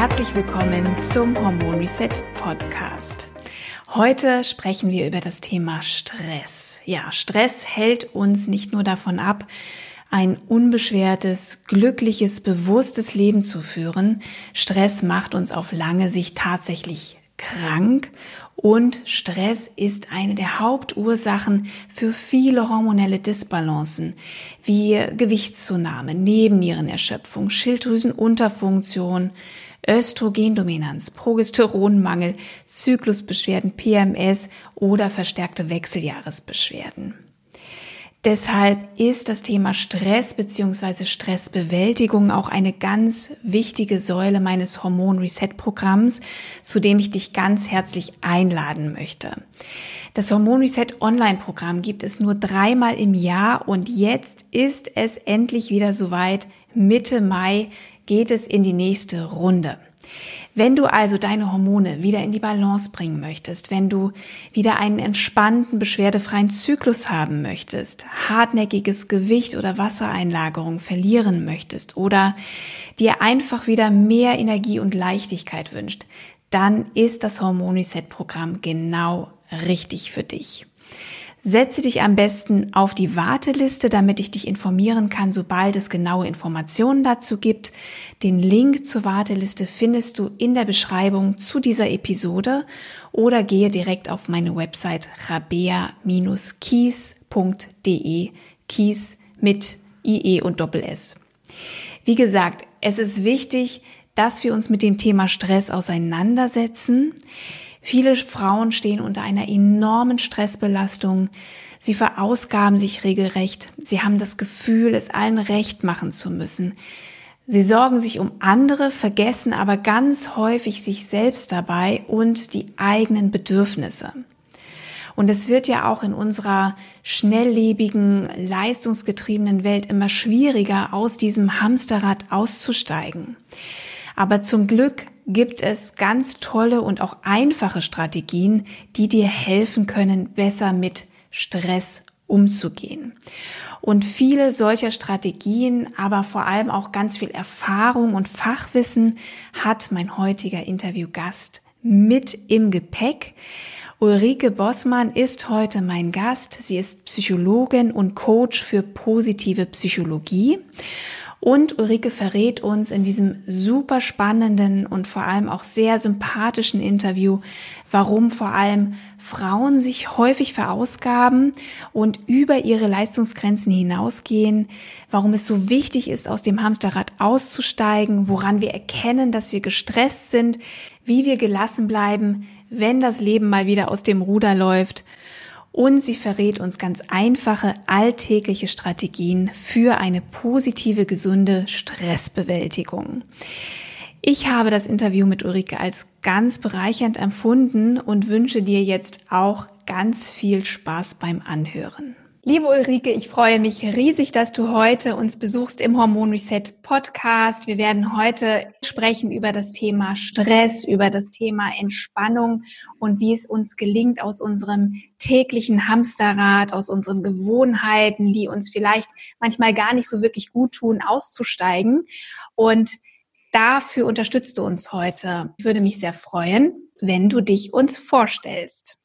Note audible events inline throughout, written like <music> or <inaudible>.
Herzlich willkommen zum Hormon Reset Podcast. Heute sprechen wir über das Thema Stress. Ja, Stress hält uns nicht nur davon ab, ein unbeschwertes, glückliches, bewusstes Leben zu führen. Stress macht uns auf lange Sicht tatsächlich krank und Stress ist eine der Hauptursachen für viele hormonelle Disbalancen wie Gewichtszunahme, Nebennierenerschöpfung, Schilddrüsenunterfunktion, Östrogendominanz, Progesteronmangel, Zyklusbeschwerden, PMS oder verstärkte Wechseljahresbeschwerden. Deshalb ist das Thema Stress bzw. Stressbewältigung auch eine ganz wichtige Säule meines Hormon-Reset-Programms, zu dem ich dich ganz herzlich einladen möchte. Das Hormon Reset Online-Programm gibt es nur dreimal im Jahr und jetzt ist es endlich wieder soweit. Mitte Mai geht es in die nächste Runde. Wenn du also deine Hormone wieder in die Balance bringen möchtest, wenn du wieder einen entspannten, beschwerdefreien Zyklus haben möchtest, hartnäckiges Gewicht oder Wassereinlagerung verlieren möchtest oder dir einfach wieder mehr Energie und Leichtigkeit wünscht, dann ist das Hormon Reset Programm genau richtig für dich. Setze dich am besten auf die Warteliste, damit ich dich informieren kann, sobald es genaue Informationen dazu gibt. Den Link zur Warteliste findest du in der Beschreibung zu dieser Episode oder gehe direkt auf meine Website rabea-kies.de, Kies mit IE und Doppel S. Wie gesagt, es ist wichtig, dass wir uns mit dem Thema Stress auseinandersetzen. Viele Frauen stehen unter einer enormen Stressbelastung. Sie verausgaben sich regelrecht. Sie haben das Gefühl, es allen recht machen zu müssen. Sie sorgen sich um andere, vergessen aber ganz häufig sich selbst dabei und die eigenen Bedürfnisse. Und es wird ja auch in unserer schnelllebigen, leistungsgetriebenen Welt immer schwieriger, aus diesem Hamsterrad auszusteigen. Aber zum Glück gibt es ganz tolle und auch einfache Strategien, die dir helfen können, besser mit Stress umzugehen. Und viele solcher Strategien, aber vor allem auch ganz viel Erfahrung und Fachwissen hat mein heutiger Interviewgast mit im Gepäck. Ulrike Bossmann ist heute mein Gast. Sie ist Psychologin und Coach für positive Psychologie. Und Ulrike verrät uns in diesem super spannenden und vor allem auch sehr sympathischen Interview, warum vor allem Frauen sich häufig verausgaben und über ihre Leistungsgrenzen hinausgehen, warum es so wichtig ist, aus dem Hamsterrad auszusteigen, woran wir erkennen, dass wir gestresst sind, wie wir gelassen bleiben, wenn das Leben mal wieder aus dem Ruder läuft und sie verrät uns ganz einfache, alltägliche Strategien für eine positive, gesunde Stressbewältigung. Ich habe das Interview mit Ulrike als ganz bereichernd empfunden und wünsche dir jetzt auch ganz viel Spaß beim Anhören. Liebe Ulrike, ich freue mich riesig, dass du heute uns besuchst im Hormon Reset Podcast. Wir werden heute sprechen über das Thema Stress, über das Thema Entspannung und wie es uns gelingt, aus unserem täglichen Hamsterrad, aus unseren Gewohnheiten, die uns vielleicht manchmal gar nicht so wirklich gut tun, auszusteigen. Und dafür unterstützt du uns heute. Ich würde mich sehr freuen, wenn du dich uns vorstellst.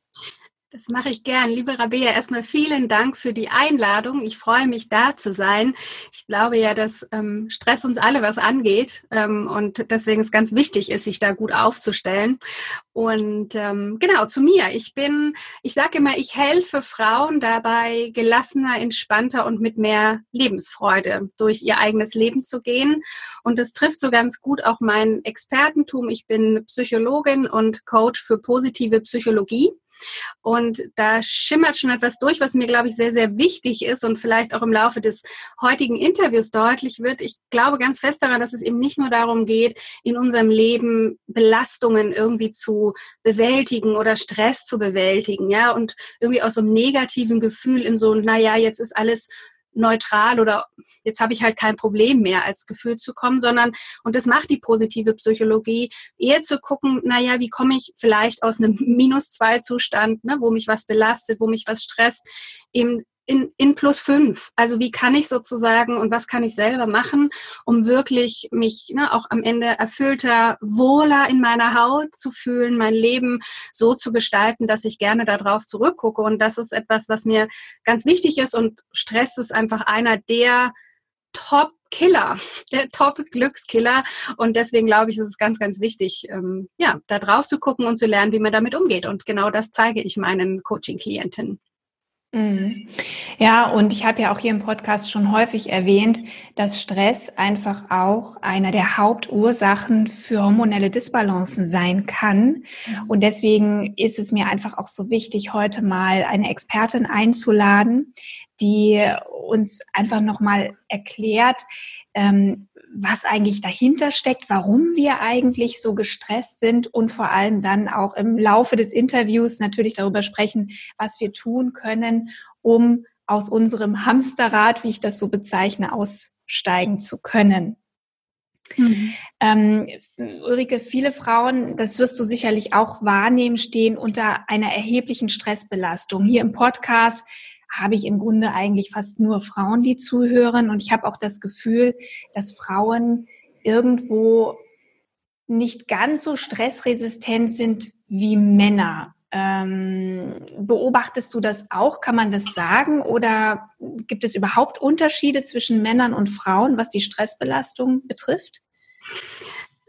Das mache ich gern. Liebe Rabea, erstmal vielen Dank für die Einladung. Ich freue mich, da zu sein. Ich glaube ja, dass ähm, Stress uns alle was angeht ähm, und deswegen es ganz wichtig ist, sich da gut aufzustellen. Und ähm, genau, zu mir. Ich bin, ich sage immer, ich helfe Frauen dabei, gelassener, entspannter und mit mehr Lebensfreude durch ihr eigenes Leben zu gehen. Und das trifft so ganz gut auch mein Expertentum. Ich bin Psychologin und Coach für positive Psychologie. Und da schimmert schon etwas durch, was mir, glaube ich, sehr, sehr wichtig ist und vielleicht auch im Laufe des heutigen Interviews deutlich wird. Ich glaube ganz fest daran, dass es eben nicht nur darum geht, in unserem Leben Belastungen irgendwie zu bewältigen oder Stress zu bewältigen, ja, und irgendwie aus so einem negativen Gefühl in so, naja, jetzt ist alles neutral oder jetzt habe ich halt kein Problem mehr als Gefühl zu kommen, sondern, und das macht die positive Psychologie, eher zu gucken, naja, wie komme ich vielleicht aus einem <laughs> Minus-2-Zustand, ne, wo mich was belastet, wo mich was stresst, eben in, in plus fünf. Also wie kann ich sozusagen und was kann ich selber machen, um wirklich mich ne, auch am Ende erfüllter, wohler in meiner Haut zu fühlen, mein Leben so zu gestalten, dass ich gerne darauf zurückgucke. Und das ist etwas, was mir ganz wichtig ist. Und Stress ist einfach einer der Top-Killer, <laughs> der Top-Glückskiller. Und deswegen glaube ich, ist es ganz, ganz wichtig, ähm, ja, da drauf zu gucken und zu lernen, wie man damit umgeht. Und genau das zeige ich meinen Coaching-Klienten. Mhm. Ja, und ich habe ja auch hier im Podcast schon häufig erwähnt, dass Stress einfach auch einer der Hauptursachen für hormonelle Disbalancen sein kann. Mhm. Und deswegen ist es mir einfach auch so wichtig, heute mal eine Expertin einzuladen, die uns einfach nochmal erklärt, ähm, was eigentlich dahinter steckt, warum wir eigentlich so gestresst sind und vor allem dann auch im Laufe des Interviews natürlich darüber sprechen, was wir tun können, um aus unserem Hamsterrad, wie ich das so bezeichne, aussteigen zu können. Mhm. Ähm, Ulrike, viele Frauen, das wirst du sicherlich auch wahrnehmen, stehen unter einer erheblichen Stressbelastung. Hier im Podcast habe ich im Grunde eigentlich fast nur Frauen, die zuhören. Und ich habe auch das Gefühl, dass Frauen irgendwo nicht ganz so stressresistent sind wie Männer. Ähm, beobachtest du das auch? Kann man das sagen? Oder gibt es überhaupt Unterschiede zwischen Männern und Frauen, was die Stressbelastung betrifft?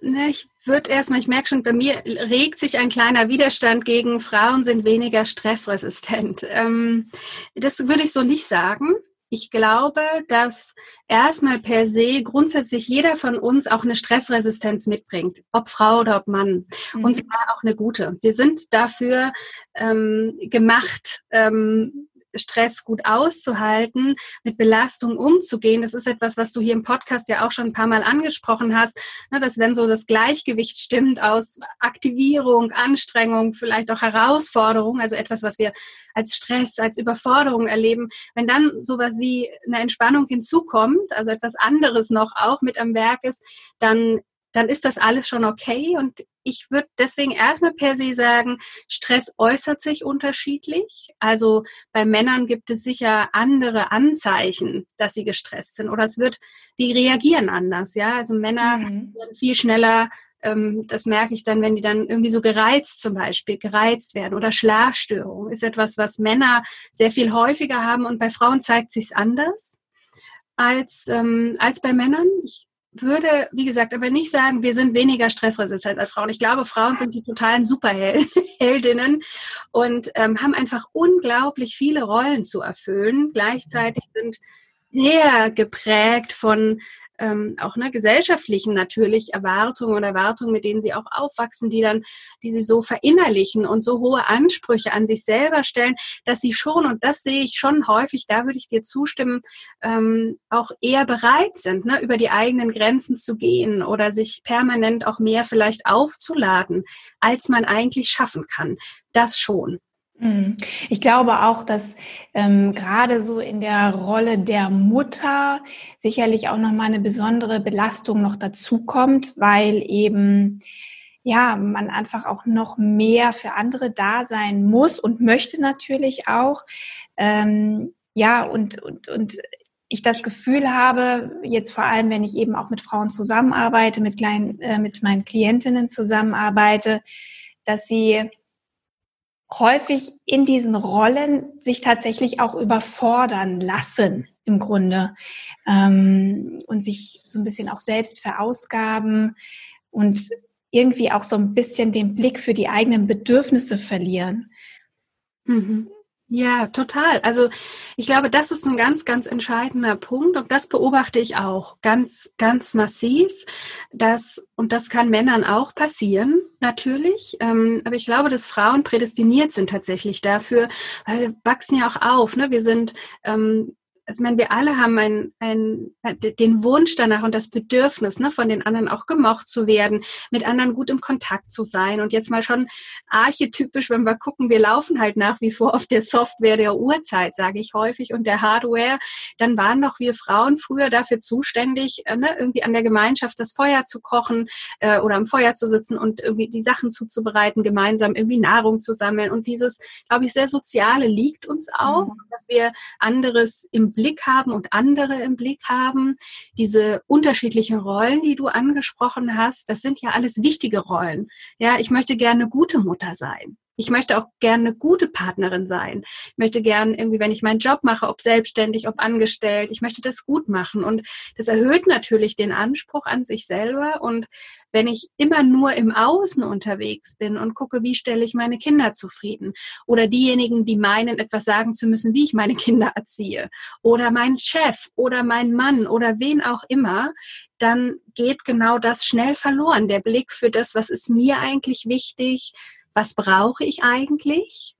Ne, ich würde erstmal, ich merke schon, bei mir regt sich ein kleiner Widerstand gegen Frauen sind weniger stressresistent. Ähm, das würde ich so nicht sagen. Ich glaube, dass erstmal per se grundsätzlich jeder von uns auch eine Stressresistenz mitbringt, ob Frau oder ob Mann. Mhm. Und zwar auch eine gute. Wir sind dafür ähm, gemacht, ähm, Stress gut auszuhalten, mit Belastung umzugehen. Das ist etwas, was du hier im Podcast ja auch schon ein paar Mal angesprochen hast, ne, dass wenn so das Gleichgewicht stimmt aus Aktivierung, Anstrengung, vielleicht auch Herausforderung, also etwas, was wir als Stress, als Überforderung erleben, wenn dann sowas wie eine Entspannung hinzukommt, also etwas anderes noch auch mit am Werk ist, dann dann ist das alles schon okay. Und ich würde deswegen erstmal per se sagen, Stress äußert sich unterschiedlich. Also bei Männern gibt es sicher andere Anzeichen, dass sie gestresst sind. Oder es wird, die reagieren anders. Ja, also Männer mhm. werden viel schneller ähm, das merke ich dann, wenn die dann irgendwie so gereizt zum Beispiel, gereizt werden oder Schlafstörungen ist etwas, was Männer sehr viel häufiger haben und bei Frauen zeigt sich anders als, ähm, als bei Männern. Ich würde, wie gesagt, aber nicht sagen, wir sind weniger stressresistent als Frauen. Ich glaube, Frauen sind die totalen Superheldinnen und ähm, haben einfach unglaublich viele Rollen zu erfüllen. Gleichzeitig sind sehr geprägt von ähm, auch ne, gesellschaftlichen natürlich Erwartungen und Erwartungen, mit denen sie auch aufwachsen, die dann, die sie so verinnerlichen und so hohe Ansprüche an sich selber stellen, dass sie schon, und das sehe ich schon häufig, da würde ich dir zustimmen, ähm, auch eher bereit sind, ne, über die eigenen Grenzen zu gehen oder sich permanent auch mehr vielleicht aufzuladen, als man eigentlich schaffen kann. Das schon. Mhm. Ich glaube auch, dass ähm, gerade so in der Rolle der Mutter sicherlich auch noch mal eine besondere Belastung noch dazu kommt, weil eben ja man einfach auch noch mehr für andere da sein muss und möchte natürlich auch. Ähm, ja und und und ich das Gefühl habe, jetzt vor allem, wenn ich eben auch mit Frauen zusammenarbeite, mit kleinen, äh, mit meinen Klientinnen zusammenarbeite, dass sie häufig in diesen Rollen sich tatsächlich auch überfordern lassen im Grunde ähm, und sich so ein bisschen auch selbst verausgaben und irgendwie auch so ein bisschen den Blick für die eigenen Bedürfnisse verlieren. Mhm. Ja, total. Also ich glaube, das ist ein ganz, ganz entscheidender Punkt und das beobachte ich auch ganz, ganz massiv. Dass, und das kann Männern auch passieren, natürlich. Ähm, aber ich glaube, dass Frauen prädestiniert sind tatsächlich dafür, weil wir wachsen ja auch auf. Ne? Wir sind ähm, also ich meine, wir alle haben ein, ein, den Wunsch danach und das Bedürfnis, ne, von den anderen auch gemocht zu werden, mit anderen gut im Kontakt zu sein. Und jetzt mal schon archetypisch, wenn wir gucken, wir laufen halt nach wie vor auf der Software der Urzeit, sage ich häufig, und der Hardware. Dann waren doch wir Frauen früher dafür zuständig, äh, ne, irgendwie an der Gemeinschaft das Feuer zu kochen äh, oder am Feuer zu sitzen und irgendwie die Sachen zuzubereiten, gemeinsam irgendwie Nahrung zu sammeln. Und dieses, glaube ich, sehr Soziale liegt uns auch, mhm. dass wir anderes im Blick haben und andere im Blick haben. Diese unterschiedlichen Rollen, die du angesprochen hast, das sind ja alles wichtige Rollen. Ja, ich möchte gerne gute Mutter sein. Ich möchte auch gerne eine gute Partnerin sein. Ich möchte gerne irgendwie, wenn ich meinen Job mache, ob selbstständig, ob angestellt, ich möchte das gut machen. Und das erhöht natürlich den Anspruch an sich selber. Und wenn ich immer nur im Außen unterwegs bin und gucke, wie stelle ich meine Kinder zufrieden oder diejenigen, die meinen, etwas sagen zu müssen, wie ich meine <laughs> Kinder erziehe oder mein Chef oder mein Mann oder wen auch immer, dann geht genau das schnell verloren. Der Blick für das, was ist mir eigentlich wichtig, was brauche ich eigentlich?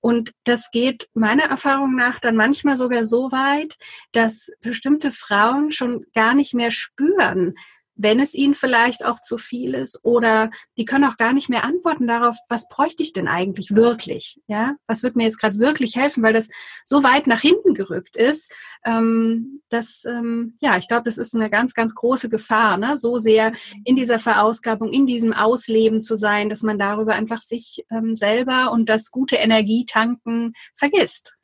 Und das geht meiner Erfahrung nach dann manchmal sogar so weit, dass bestimmte Frauen schon gar nicht mehr spüren, wenn es ihnen vielleicht auch zu viel ist oder die können auch gar nicht mehr antworten darauf, was bräuchte ich denn eigentlich wirklich? Ja, was wird mir jetzt gerade wirklich helfen, weil das so weit nach hinten gerückt ist, ähm, dass ähm, ja, ich glaube, das ist eine ganz, ganz große Gefahr, ne? so sehr in dieser Verausgabung, in diesem Ausleben zu sein, dass man darüber einfach sich ähm, selber und das gute Energietanken vergisst.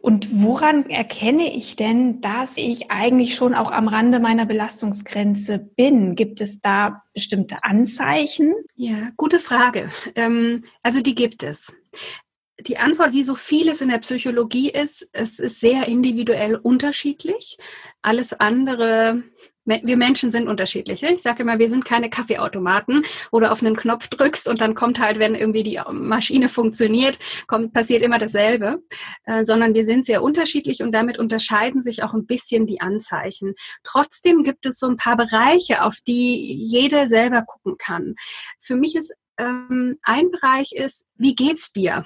Und woran erkenne ich denn, dass ich eigentlich schon auch am Rande meiner Belastungsgrenze bin? Gibt es da bestimmte Anzeichen? Ja, gute Frage. Ähm, also die gibt es. Die Antwort, wie so vieles in der Psychologie ist, es ist sehr individuell unterschiedlich. Alles andere wir Menschen sind unterschiedlich. Ich sage immer, wir sind keine Kaffeeautomaten, wo du auf einen Knopf drückst und dann kommt halt, wenn irgendwie die Maschine funktioniert, kommt, passiert immer dasselbe, äh, sondern wir sind sehr unterschiedlich und damit unterscheiden sich auch ein bisschen die Anzeichen. Trotzdem gibt es so ein paar Bereiche, auf die jeder selber gucken kann. Für mich ist ähm, ein Bereich ist, wie geht's dir?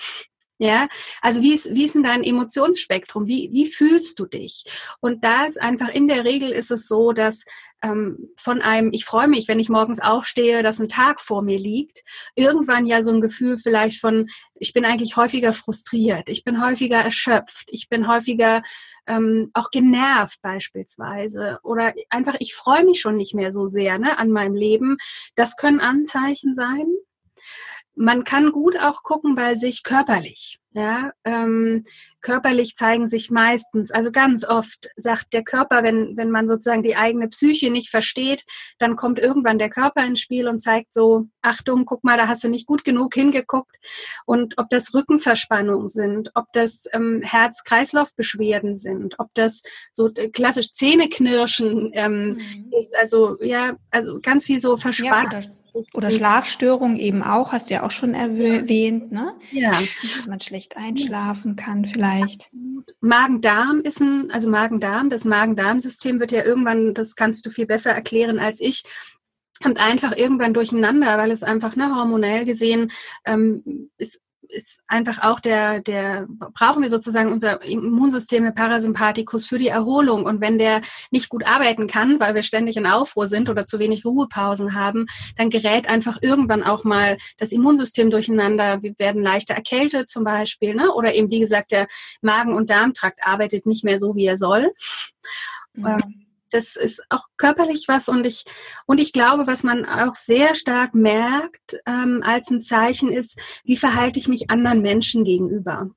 Ja, also wie ist, wie ist denn dein Emotionsspektrum? Wie, wie fühlst du dich? Und da ist einfach in der Regel ist es so, dass ähm, von einem, ich freue mich, wenn ich morgens aufstehe, dass ein Tag vor mir liegt, irgendwann ja so ein Gefühl vielleicht von, ich bin eigentlich häufiger frustriert, ich bin häufiger erschöpft, ich bin häufiger ähm, auch genervt beispielsweise oder einfach, ich freue mich schon nicht mehr so sehr ne, an meinem Leben. Das können Anzeichen sein. Man kann gut auch gucken bei sich körperlich. Ja, ähm, körperlich zeigen sich meistens, also ganz oft sagt der Körper, wenn, wenn man sozusagen die eigene Psyche nicht versteht, dann kommt irgendwann der Körper ins Spiel und zeigt so, Achtung, guck mal, da hast du nicht gut genug hingeguckt. Und ob das Rückenverspannungen sind, ob das ähm, Herz-Kreislauf-Beschwerden sind, ob das so äh, klassisch Zähneknirschen ähm, mhm. ist, also ja, also ganz viel so verspannt. Ja, oder Schlafstörungen eben auch, hast du ja auch schon erwähnt, ne? Ja. Dass man schlecht einschlafen kann vielleicht. Magen-Darm ist ein, also Magen-Darm, das Magen-Darm-System wird ja irgendwann, das kannst du viel besser erklären als ich, kommt einfach irgendwann durcheinander, weil es einfach ne, hormonell gesehen ähm, ist ist einfach auch der, der, brauchen wir sozusagen unser Immunsystem, der Parasympathikus für die Erholung. Und wenn der nicht gut arbeiten kann, weil wir ständig in Aufruhr sind oder zu wenig Ruhepausen haben, dann gerät einfach irgendwann auch mal das Immunsystem durcheinander. Wir werden leichter erkältet zum Beispiel, ne? oder eben, wie gesagt, der Magen- und Darmtrakt arbeitet nicht mehr so, wie er soll. Mhm. Ähm, das ist auch körperlich was und ich, und ich glaube, was man auch sehr stark merkt ähm, als ein Zeichen ist, wie verhalte ich mich anderen Menschen gegenüber.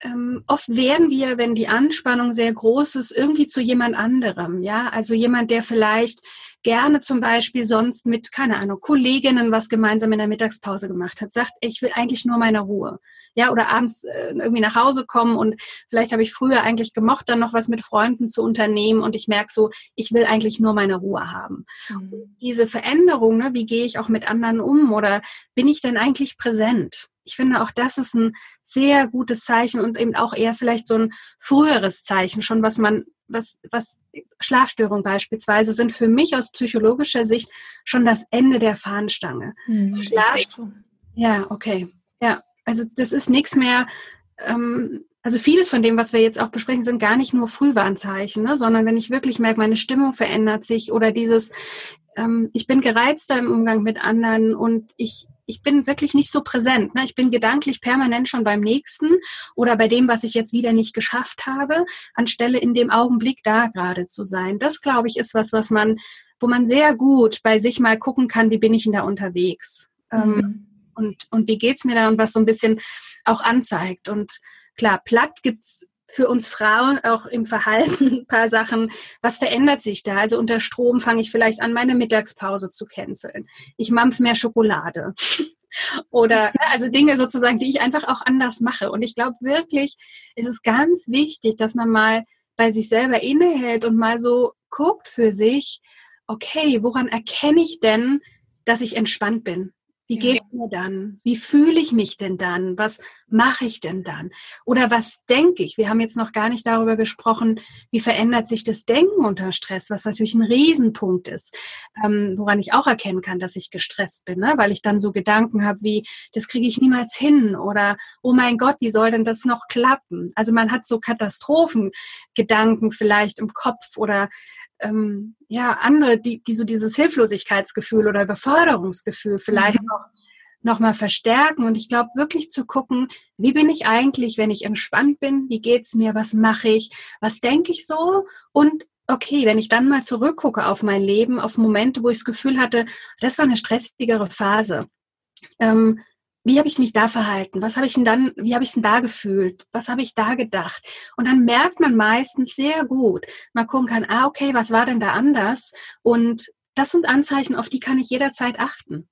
Ähm, oft werden wir, wenn die Anspannung sehr groß ist, irgendwie zu jemand anderem, ja, also jemand, der vielleicht gerne zum Beispiel sonst mit, keine Ahnung, Kolleginnen was gemeinsam in der Mittagspause gemacht hat, sagt, ich will eigentlich nur meine Ruhe ja, oder abends äh, irgendwie nach Hause kommen und vielleicht habe ich früher eigentlich gemocht, dann noch was mit Freunden zu unternehmen und ich merke so, ich will eigentlich nur meine Ruhe haben. Mhm. Diese Veränderung, ne, wie gehe ich auch mit anderen um oder bin ich denn eigentlich präsent? ich finde auch das ist ein sehr gutes Zeichen und eben auch eher vielleicht so ein früheres Zeichen schon, was man, was, was Schlafstörungen beispielsweise sind für mich aus psychologischer Sicht schon das Ende der Fahnenstange. Mhm, Schlaf. Ja, okay. Ja, also das ist nichts mehr. Ähm, also vieles von dem, was wir jetzt auch besprechen, sind gar nicht nur Frühwarnzeichen, ne? sondern wenn ich wirklich merke, meine Stimmung verändert sich oder dieses, ähm, ich bin gereizter im Umgang mit anderen und ich, ich bin wirklich nicht so präsent. Ne? Ich bin gedanklich permanent schon beim nächsten oder bei dem, was ich jetzt wieder nicht geschafft habe, anstelle in dem Augenblick da gerade zu sein. Das, glaube ich, ist was, was man, wo man sehr gut bei sich mal gucken kann, wie bin ich denn da unterwegs? Ähm, mhm. Ähm, und, und wie geht's mir da und was so ein bisschen auch anzeigt. Und klar, platt gibt's für uns Frauen auch im Verhalten <laughs> ein paar Sachen. Was verändert sich da? Also unter Strom fange ich vielleicht an, meine Mittagspause zu canceln. Ich mampf mehr Schokolade. <laughs> Oder ne, also Dinge sozusagen, die ich einfach auch anders mache. Und ich glaube wirklich, es ist ganz wichtig, dass man mal bei sich selber innehält und mal so guckt für sich, okay, woran erkenne ich denn, dass ich entspannt bin? Wie geht's mir dann? Wie fühle ich mich denn dann? Was mache ich denn dann? Oder was denke ich? Wir haben jetzt noch gar nicht darüber gesprochen, wie verändert sich das Denken unter Stress, was natürlich ein Riesenpunkt ist, ähm, woran ich auch erkennen kann, dass ich gestresst bin, ne? weil ich dann so Gedanken habe wie, das kriege ich niemals hin oder, oh mein Gott, wie soll denn das noch klappen? Also man hat so Katastrophengedanken vielleicht im Kopf oder ähm, ja, andere, die, die so dieses Hilflosigkeitsgefühl oder Beförderungsgefühl vielleicht mhm. noch, noch mal verstärken. Und ich glaube, wirklich zu gucken, wie bin ich eigentlich, wenn ich entspannt bin? Wie geht's mir? Was mache ich? Was denke ich so? Und okay, wenn ich dann mal zurückgucke auf mein Leben, auf Momente, wo ich das Gefühl hatte, das war eine stressigere Phase. Ähm, wie habe ich mich da verhalten? Was habe ich denn dann, wie habe ich es denn da gefühlt? Was habe ich da gedacht? Und dann merkt man meistens sehr gut, man gucken kann, ah, okay, was war denn da anders? Und das sind Anzeichen, auf die kann ich jederzeit achten.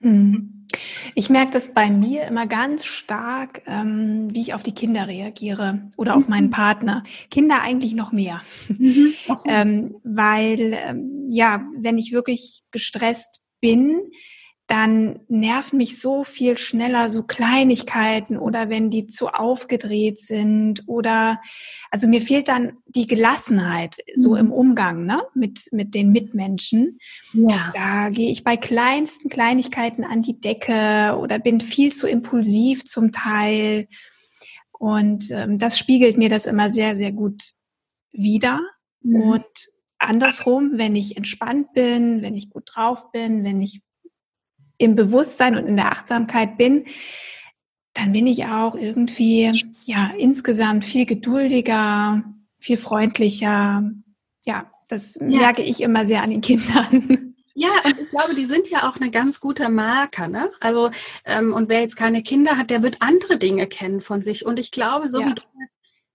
Mhm. Ich merke das bei mir immer ganz stark, ähm, wie ich auf die Kinder reagiere oder auf meinen mhm. Partner. Kinder eigentlich noch mehr, mhm. <laughs> ähm, weil ähm, ja, wenn ich wirklich gestresst bin, dann nerven mich so viel schneller so Kleinigkeiten oder wenn die zu aufgedreht sind oder also mir fehlt dann die Gelassenheit so mhm. im Umgang ne, mit, mit den Mitmenschen. Ja. Da gehe ich bei kleinsten Kleinigkeiten an die Decke oder bin viel zu impulsiv zum Teil. Und ähm, das spiegelt mir das immer sehr, sehr gut wider. Mhm. Und andersrum, wenn ich entspannt bin, wenn ich gut drauf bin, wenn ich im Bewusstsein und in der Achtsamkeit bin, dann bin ich auch irgendwie ja insgesamt viel geduldiger, viel freundlicher. Ja, das ja. merke ich immer sehr an den Kindern. Ja, und ich glaube, die sind ja auch eine ganz gute Marker. Ne? Also, ähm, und wer jetzt keine Kinder hat, der wird andere Dinge kennen von sich. Und ich glaube, so ja. wie du,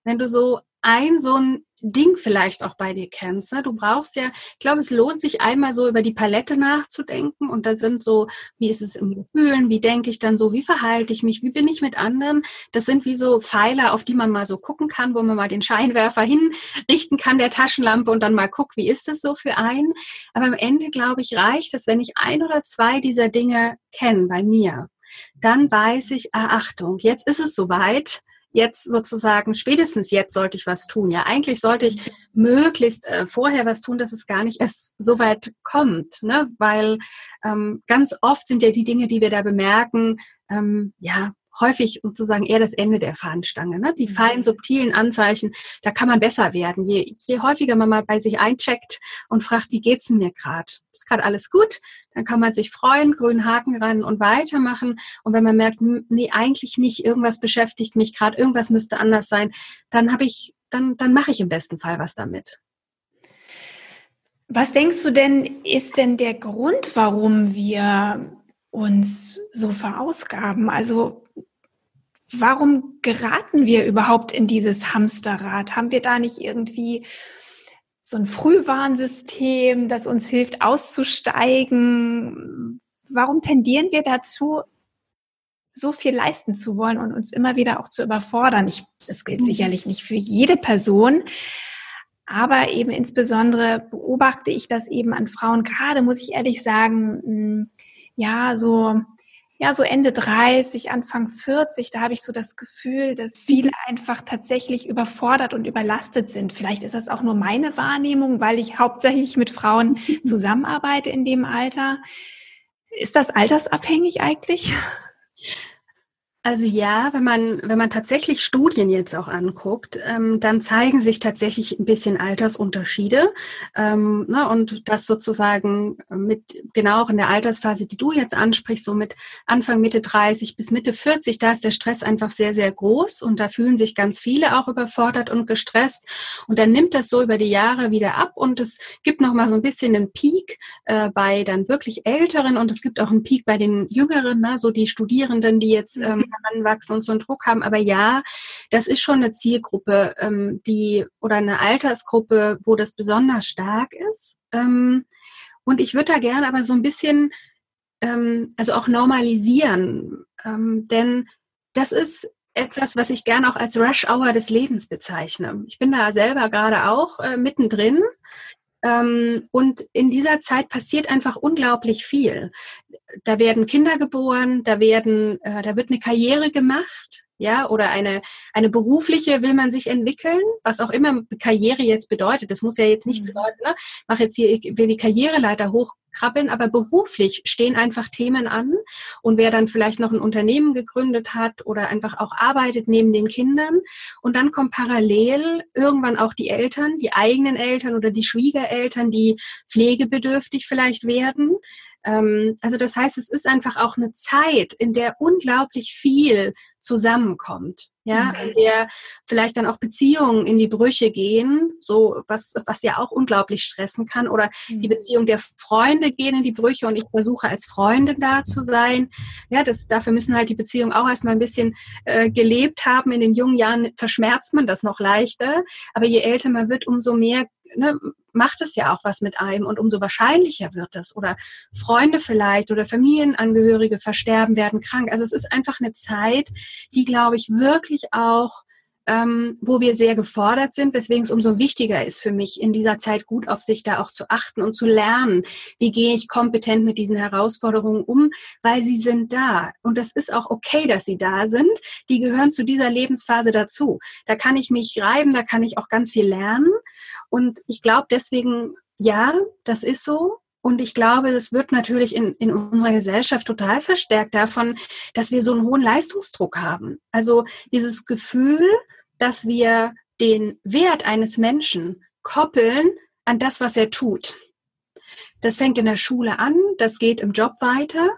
wenn du so ein so ein Ding vielleicht auch bei dir kennst. Ne? Du brauchst ja, ich glaube, es lohnt sich einmal so über die Palette nachzudenken und da sind so, wie ist es im Gefühlen, wie denke ich dann so, wie verhalte ich mich, wie bin ich mit anderen. Das sind wie so Pfeiler, auf die man mal so gucken kann, wo man mal den Scheinwerfer <laughs> hinrichten kann der Taschenlampe und dann mal guckt, wie ist es so für einen. Aber am Ende, glaube ich, reicht es, wenn ich ein oder zwei dieser Dinge kenne bei mir. Dann weiß ich, ah, Achtung, jetzt ist es soweit jetzt sozusagen, spätestens jetzt sollte ich was tun. Ja, eigentlich sollte ich möglichst äh, vorher was tun, dass es gar nicht erst so weit kommt, ne? Weil ähm, ganz oft sind ja die Dinge, die wir da bemerken, ähm, ja, häufig sozusagen eher das Ende der Fahnenstange. Ne? Die mhm. feinen, subtilen Anzeichen, da kann man besser werden. Je, je häufiger man mal bei sich eincheckt und fragt, wie geht's denn mir gerade? Ist gerade alles gut? Dann kann man sich freuen, grünen Haken ran und weitermachen. Und wenn man merkt, nee, eigentlich nicht, irgendwas beschäftigt mich gerade, irgendwas müsste anders sein, dann habe ich, dann, dann mache ich im besten Fall was damit. Was denkst du denn, ist denn der Grund, warum wir uns so verausgaben? Also warum geraten wir überhaupt in dieses Hamsterrad? Haben wir da nicht irgendwie so ein Frühwarnsystem, das uns hilft auszusteigen? Warum tendieren wir dazu, so viel leisten zu wollen und uns immer wieder auch zu überfordern? Ich, das gilt mhm. sicherlich nicht für jede Person, aber eben insbesondere beobachte ich das eben an Frauen. Gerade muss ich ehrlich sagen, hm, ja, so ja, so Ende 30, Anfang 40, da habe ich so das Gefühl, dass viele einfach tatsächlich überfordert und überlastet sind. Vielleicht ist das auch nur meine Wahrnehmung, weil ich hauptsächlich mit Frauen <laughs> zusammenarbeite in dem Alter. Ist das altersabhängig eigentlich? Also ja, wenn man, wenn man tatsächlich Studien jetzt auch anguckt, ähm, dann zeigen sich tatsächlich ein bisschen Altersunterschiede. Ähm, ne, und das sozusagen mit, genau auch in der Altersphase, die du jetzt ansprichst, so mit Anfang, Mitte 30 bis Mitte 40, da ist der Stress einfach sehr, sehr groß und da fühlen sich ganz viele auch überfordert und gestresst. Und dann nimmt das so über die Jahre wieder ab und es gibt nochmal so ein bisschen einen Peak äh, bei dann wirklich Älteren und es gibt auch einen Peak bei den Jüngeren, ne, so die Studierenden, die jetzt ähm, heranwachsen und so einen Druck haben. Aber ja, das ist schon eine Zielgruppe, ähm, die oder eine Altersgruppe, wo das besonders stark ist. Ähm, und ich würde da gerne aber so ein bisschen, ähm, also auch normalisieren, ähm, denn das ist etwas, was ich gerne auch als Rush Hour des Lebens bezeichne. Ich bin da selber gerade auch äh, mittendrin. Ähm, und in dieser Zeit passiert einfach unglaublich viel. Da werden Kinder geboren, da werden, äh, da wird eine Karriere gemacht, ja, oder eine, eine berufliche will man sich entwickeln, was auch immer Karriere jetzt bedeutet. Das muss ja jetzt nicht mhm. bedeuten, ne? mach jetzt hier, ich will die Karriereleiter hoch krabbeln, aber beruflich stehen einfach Themen an. Und wer dann vielleicht noch ein Unternehmen gegründet hat oder einfach auch arbeitet neben den Kindern und dann kommt parallel irgendwann auch die Eltern, die eigenen Eltern oder die Schwiegereltern, die pflegebedürftig vielleicht werden. Ähm, also das heißt, es ist einfach auch eine Zeit, in der unglaublich viel zusammenkommt. Ja, mhm. in der vielleicht dann auch Beziehungen in die Brüche gehen, so was, was ja auch unglaublich stressen kann. Oder mhm. die Beziehung der Freunde gehen in die Brüche und ich versuche als Freundin da zu sein. Ja, das, dafür müssen halt die Beziehungen auch erstmal ein bisschen äh, gelebt haben. In den jungen Jahren verschmerzt man das noch leichter. Aber je älter man wird, umso mehr ne, macht es ja auch was mit einem und umso wahrscheinlicher wird es. Oder Freunde vielleicht oder Familienangehörige versterben, werden krank. Also es ist einfach eine Zeit, die, glaube ich, wirklich auch ähm, wo wir sehr gefordert sind, weswegen es umso wichtiger ist für mich, in dieser Zeit gut auf sich da auch zu achten und zu lernen, wie gehe ich kompetent mit diesen Herausforderungen um, weil sie sind da. Und das ist auch okay, dass sie da sind. Die gehören zu dieser Lebensphase dazu. Da kann ich mich reiben, da kann ich auch ganz viel lernen. Und ich glaube deswegen, ja, das ist so. Und ich glaube, das wird natürlich in, in unserer Gesellschaft total verstärkt davon, dass wir so einen hohen Leistungsdruck haben. Also dieses Gefühl, dass wir den Wert eines Menschen koppeln an das, was er tut. Das fängt in der Schule an, das geht im Job weiter.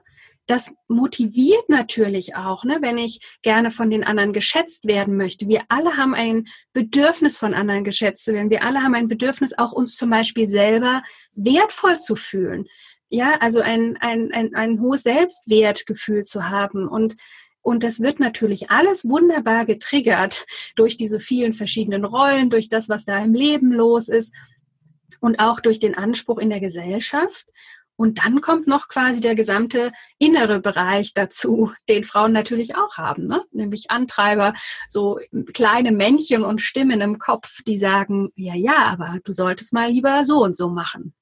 Das motiviert natürlich auch, ne, wenn ich gerne von den anderen geschätzt werden möchte. Wir alle haben ein Bedürfnis, von anderen geschätzt zu werden. Wir alle haben ein Bedürfnis, auch uns zum Beispiel selber wertvoll zu fühlen. Ja, also ein, ein, ein, ein hohes Selbstwertgefühl zu haben. Und und das wird natürlich alles wunderbar getriggert <laughs> durch diese vielen verschiedenen Rollen, durch das, was da im Leben los ist und auch durch den Anspruch in der Gesellschaft. Und dann kommt noch quasi der gesamte innere Bereich dazu, <laughs> den Frauen natürlich auch haben, ne? nämlich Antreiber, so kleine Männchen und Stimmen im Kopf, die sagen, ja, ja, aber du solltest mal lieber so und so machen.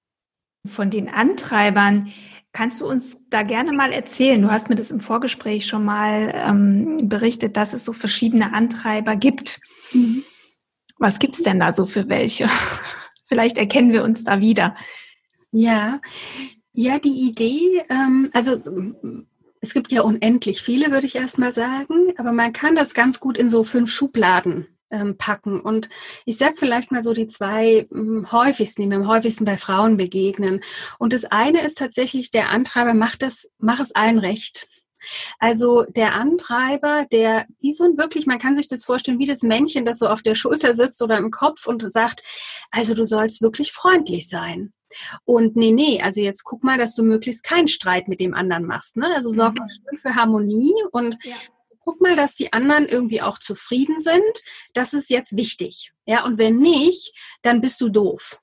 Von den Antreibern, Kannst du uns da gerne mal erzählen? Du hast mir das im Vorgespräch schon mal ähm, berichtet, dass es so verschiedene Antreiber gibt. Mhm. Was gibt's denn da so für welche? <laughs> Vielleicht erkennen wir uns da wieder. Ja, ja, die Idee, ähm, also es gibt ja unendlich viele, würde ich erstmal sagen, aber man kann das ganz gut in so fünf Schubladen ähm, packen. Und ich sage vielleicht mal so die zwei ähm, häufigsten, die mir am häufigsten bei Frauen begegnen. Und das eine ist tatsächlich, der Antreiber macht das, mach es allen recht. Also der Antreiber, der wie so ein wirklich, man kann sich das vorstellen, wie das Männchen, das so auf der Schulter sitzt oder im Kopf und sagt, also du sollst wirklich freundlich sein. Und nee, nee, also jetzt guck mal, dass du möglichst keinen Streit mit dem anderen machst. Ne? Also sorg mhm. mal schön für Harmonie und ja guck mal, dass die anderen irgendwie auch zufrieden sind. Das ist jetzt wichtig. Ja, und wenn nicht, dann bist du doof.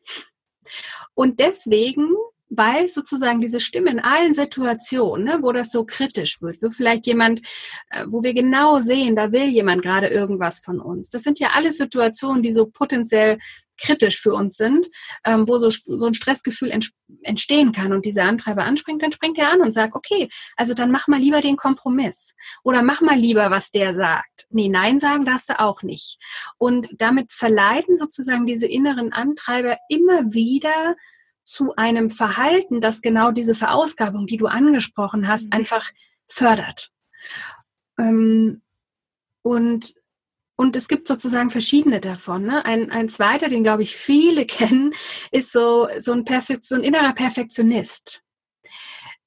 Und deswegen weil sozusagen diese Stimme in allen Situationen, ne, wo das so kritisch wird, wo vielleicht jemand, äh, wo wir genau sehen, da will jemand gerade irgendwas von uns. Das sind ja alle Situationen, die so potenziell kritisch für uns sind, ähm, wo so, so ein Stressgefühl ent, entstehen kann und dieser Antreiber anspringt, dann springt er an und sagt, okay, also dann mach mal lieber den Kompromiss oder mach mal lieber, was der sagt. Nee, Nein sagen darfst du auch nicht. Und damit verleiten sozusagen diese inneren Antreiber immer wieder zu einem Verhalten, das genau diese Verausgabung, die du angesprochen hast, mhm. einfach fördert. Ähm, und und es gibt sozusagen verschiedene davon. Ne? Ein, ein zweiter, den glaube ich viele <laughs> kennen, ist so, so, ein, Perfekt, so ein innerer Perfektionist.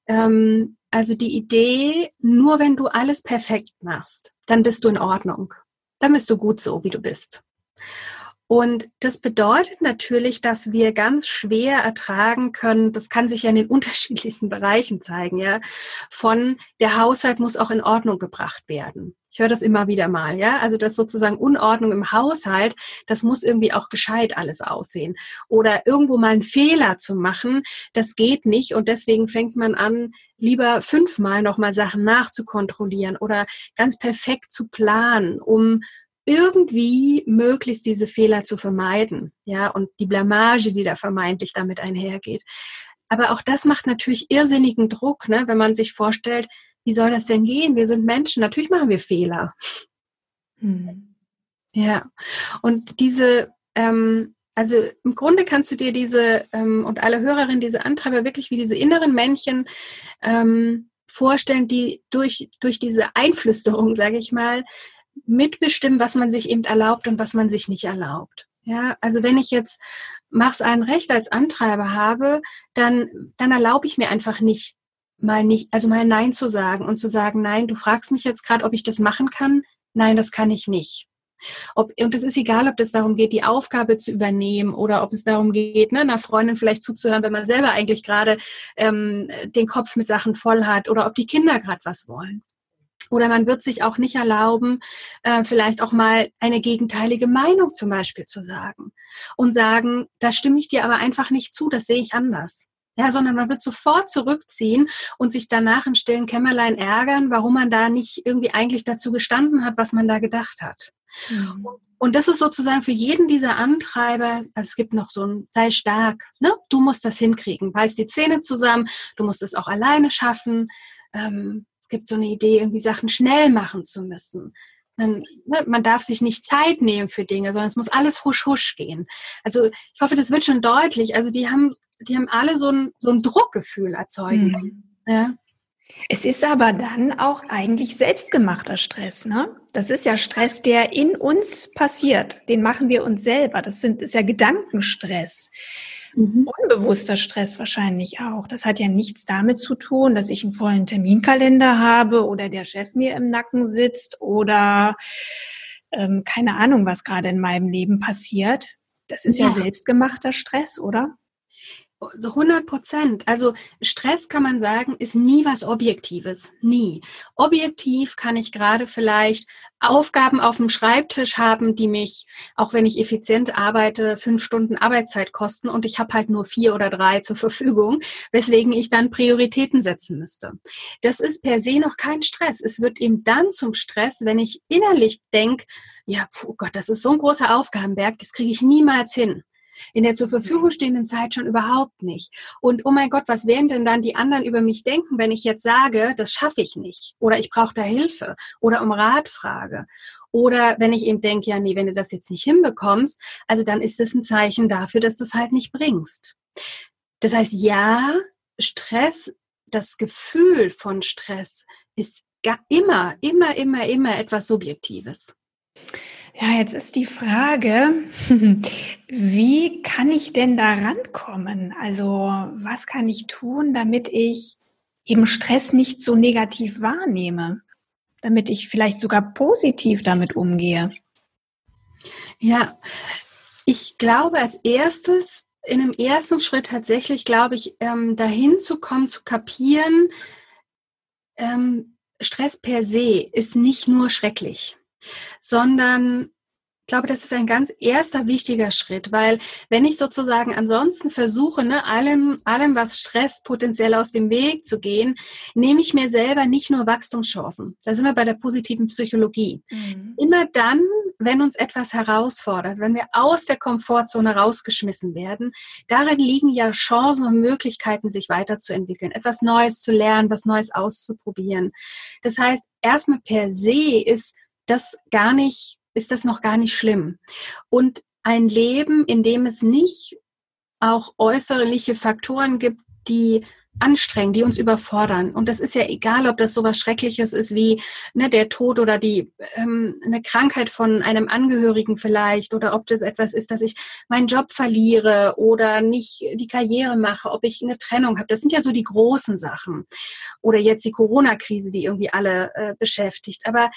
Ähm, also die Idee, nur wenn du alles perfekt machst, dann bist du in Ordnung. Dann bist du gut so, wie du bist. Und das bedeutet natürlich, dass wir ganz schwer ertragen können, das kann sich ja in den <laughs> unterschiedlichsten Bereichen zeigen, ja, von der Haushalt muss auch in Ordnung gebracht werden. Ich höre das immer wieder mal, ja. Also das sozusagen Unordnung im Haushalt, das muss irgendwie auch gescheit alles aussehen. Oder irgendwo mal einen Fehler zu machen, das geht nicht und deswegen fängt man an, lieber fünfmal nochmal Sachen nachzukontrollieren oder ganz perfekt zu planen, um irgendwie möglichst diese Fehler zu vermeiden, ja, und die Blamage, die da vermeintlich damit einhergeht. Aber auch das macht natürlich irrsinnigen Druck, ne, wenn man sich vorstellt, wie soll das denn gehen? Wir sind Menschen, natürlich machen wir Fehler. Hm. Ja, und diese, ähm, also im Grunde kannst du dir diese ähm, und alle Hörerinnen diese Antreiber wirklich wie diese inneren Männchen ähm, vorstellen, die durch, durch diese Einflüsterung, sage ich mal, mitbestimmen, was man sich eben erlaubt und was man sich nicht erlaubt. Ja, also wenn ich jetzt mach's ein Recht als Antreiber habe, dann, dann erlaube ich mir einfach nicht, mal nicht, also mal Nein zu sagen und zu sagen, nein, du fragst mich jetzt gerade, ob ich das machen kann. Nein, das kann ich nicht. Ob, und es ist egal, ob es darum geht, die Aufgabe zu übernehmen oder ob es darum geht, ne, einer Freundin vielleicht zuzuhören, wenn man selber eigentlich gerade ähm, den Kopf mit Sachen voll hat oder ob die Kinder gerade was wollen. Oder man wird sich auch nicht erlauben, äh, vielleicht auch mal eine gegenteilige Meinung zum Beispiel zu sagen und sagen, da stimme ich dir aber einfach nicht zu, das sehe ich anders. Ja, sondern man wird sofort zurückziehen und sich danach in stillen Kämmerlein ärgern, warum man da nicht irgendwie eigentlich dazu gestanden hat, was man da gedacht hat. Mhm. Und das ist sozusagen für jeden dieser Antreiber, also es gibt noch so ein, sei stark, ne? Du musst das hinkriegen, beiß die Zähne zusammen, du musst es auch alleine schaffen. Ähm, gibt so eine Idee, irgendwie Sachen schnell machen zu müssen. Man, ne, man darf sich nicht Zeit nehmen für Dinge, sondern es muss alles husch husch gehen. Also ich hoffe, das wird schon deutlich. Also die haben, die haben alle so ein, so ein Druckgefühl erzeugen. Mhm. Ja. Es ist aber dann auch eigentlich selbstgemachter Stress, ne? Das ist ja Stress, der in uns passiert. Den machen wir uns selber. Das sind, ist ja Gedankenstress. Mhm. Unbewusster Stress wahrscheinlich auch. Das hat ja nichts damit zu tun, dass ich einen vollen Terminkalender habe oder der Chef mir im Nacken sitzt oder ähm, keine Ahnung, was gerade in meinem Leben passiert. Das ist ja, ja selbstgemachter Stress, oder? So 100 Prozent. Also Stress kann man sagen, ist nie was Objektives. Nie. Objektiv kann ich gerade vielleicht Aufgaben auf dem Schreibtisch haben, die mich, auch wenn ich effizient arbeite, fünf Stunden Arbeitszeit kosten und ich habe halt nur vier oder drei zur Verfügung, weswegen ich dann Prioritäten setzen müsste. Das ist per se noch kein Stress. Es wird eben dann zum Stress, wenn ich innerlich denke, ja, oh Gott, das ist so ein großer Aufgabenberg, das kriege ich niemals hin in der zur Verfügung stehenden Zeit schon überhaupt nicht. Und oh mein Gott, was werden denn dann die anderen über mich denken, wenn ich jetzt sage, das schaffe ich nicht oder ich brauche da Hilfe oder um Rat frage? Oder wenn ich eben denke, ja, nee, wenn du das jetzt nicht hinbekommst, also dann ist das ein Zeichen dafür, dass du es halt nicht bringst. Das heißt, ja, Stress, das Gefühl von Stress ist immer, immer, immer, immer etwas Subjektives. Ja, jetzt ist die Frage, <laughs> wie kann ich denn da rankommen? Also, was kann ich tun, damit ich eben Stress nicht so negativ wahrnehme? Damit ich vielleicht sogar positiv damit umgehe? Ja, ich glaube, als erstes, in einem ersten Schritt tatsächlich, glaube ich, ähm, dahin zu kommen, zu kapieren, ähm, Stress per se ist nicht nur schrecklich sondern ich glaube, das ist ein ganz erster wichtiger Schritt, weil wenn ich sozusagen ansonsten versuche, ne, allem, allem, was stresst, potenziell aus dem Weg zu gehen, nehme ich mir selber nicht nur Wachstumschancen. Da sind wir bei der positiven Psychologie. Mhm. Immer dann, wenn uns etwas herausfordert, wenn wir aus der Komfortzone rausgeschmissen werden, darin liegen ja Chancen und Möglichkeiten, sich weiterzuentwickeln, etwas Neues zu lernen, was Neues auszuprobieren. Das heißt, erstmal per se ist das gar nicht, ist das noch gar nicht schlimm. Und ein Leben, in dem es nicht auch äußerliche Faktoren gibt, die anstrengen, die uns überfordern. Und das ist ja egal, ob das so was Schreckliches ist wie ne, der Tod oder die ähm, eine Krankheit von einem Angehörigen vielleicht oder ob das etwas ist, dass ich meinen Job verliere oder nicht die Karriere mache, ob ich eine Trennung habe. Das sind ja so die großen Sachen. Oder jetzt die Corona-Krise, die irgendwie alle äh, beschäftigt. Aber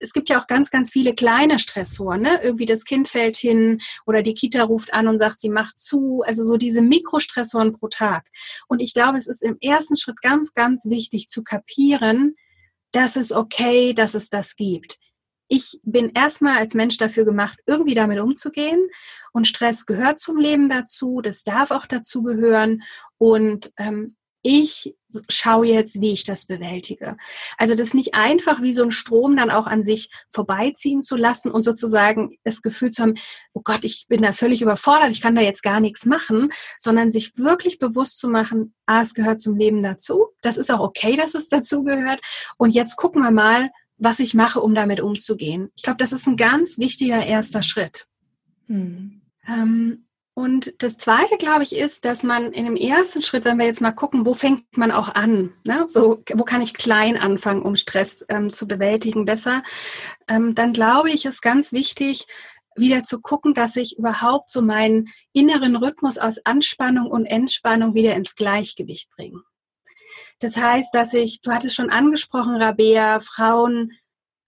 es gibt ja auch ganz, ganz viele kleine Stressoren. Ne? Irgendwie das Kind fällt hin oder die Kita ruft an und sagt, sie macht zu. Also so diese Mikrostressoren pro Tag. Und ich glaube, es ist im ersten Schritt ganz, ganz wichtig zu kapieren, dass es okay, dass es das gibt. Ich bin erstmal als Mensch dafür gemacht, irgendwie damit umzugehen. Und Stress gehört zum Leben dazu. Das darf auch dazu gehören. Und ähm, ich schaue jetzt, wie ich das bewältige. Also das nicht einfach wie so ein Strom dann auch an sich vorbeiziehen zu lassen und sozusagen das Gefühl zu haben, oh Gott, ich bin da völlig überfordert, ich kann da jetzt gar nichts machen, sondern sich wirklich bewusst zu machen, ah, es gehört zum Leben dazu. Das ist auch okay, dass es dazu gehört. Und jetzt gucken wir mal, was ich mache, um damit umzugehen. Ich glaube, das ist ein ganz wichtiger erster Schritt. Hm. Ähm, und das Zweite, glaube ich, ist, dass man in dem ersten Schritt, wenn wir jetzt mal gucken, wo fängt man auch an? Ne? So, wo kann ich klein anfangen, um Stress ähm, zu bewältigen besser? Ähm, dann glaube ich, ist ganz wichtig, wieder zu gucken, dass ich überhaupt so meinen inneren Rhythmus aus Anspannung und Entspannung wieder ins Gleichgewicht bringe. Das heißt, dass ich, du hattest schon angesprochen, Rabea, Frauen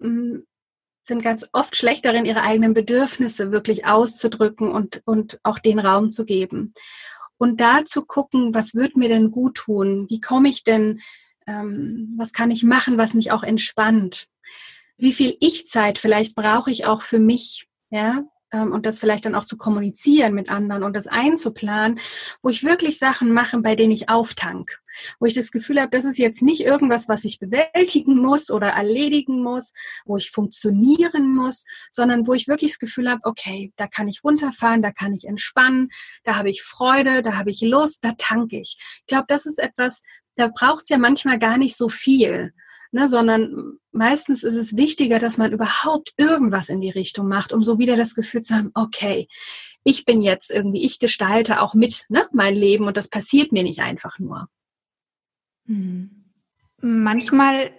hm, sind ganz oft schlecht darin, ihre eigenen Bedürfnisse wirklich auszudrücken und, und auch den Raum zu geben. Und da zu gucken, was wird mir denn gut tun? Wie komme ich denn, ähm, was kann ich machen, was mich auch entspannt? Wie viel Ich-Zeit vielleicht brauche ich auch für mich? Ja, ähm, und das vielleicht dann auch zu kommunizieren mit anderen und das einzuplanen, wo ich wirklich Sachen mache, bei denen ich auftank, wo ich das Gefühl habe, das ist jetzt nicht irgendwas, was ich bewältigen muss oder erledigen muss, wo ich funktionieren muss, sondern wo ich wirklich das Gefühl habe, okay, da kann ich runterfahren, da kann ich entspannen, da habe ich Freude, da habe ich Lust, da tanke ich. Ich glaube, das ist etwas, da braucht es ja manchmal gar nicht so viel ne, sondern meistens ist es wichtiger, dass man überhaupt irgendwas in die Richtung macht, um so wieder das Gefühl zu haben, okay, ich bin jetzt irgendwie, ich gestalte auch mit ne, mein Leben und das passiert mir nicht einfach nur. Hm. Manchmal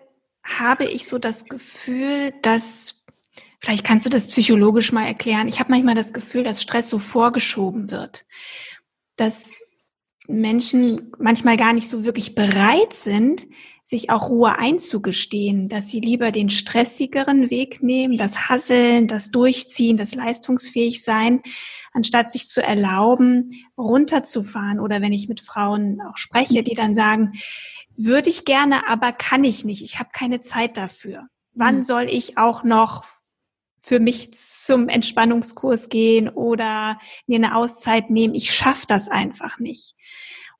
habe ich so das Gefühl, dass, vielleicht kannst du das psychologisch mal erklären, ich habe manchmal das Gefühl, dass Stress so vorgeschoben wird, dass Menschen manchmal gar nicht so wirklich bereit sind, sich auch Ruhe einzugestehen, dass sie lieber den stressigeren Weg nehmen, das Hasseln, das Durchziehen, das leistungsfähig sein, anstatt sich zu erlauben, runterzufahren. Oder wenn ich mit Frauen auch spreche, die dann sagen, würde ich gerne, aber kann ich nicht. Ich habe keine Zeit dafür. Wann mhm. soll ich auch noch für mich zum Entspannungskurs gehen oder mir eine Auszeit nehmen? Ich schaffe das einfach nicht.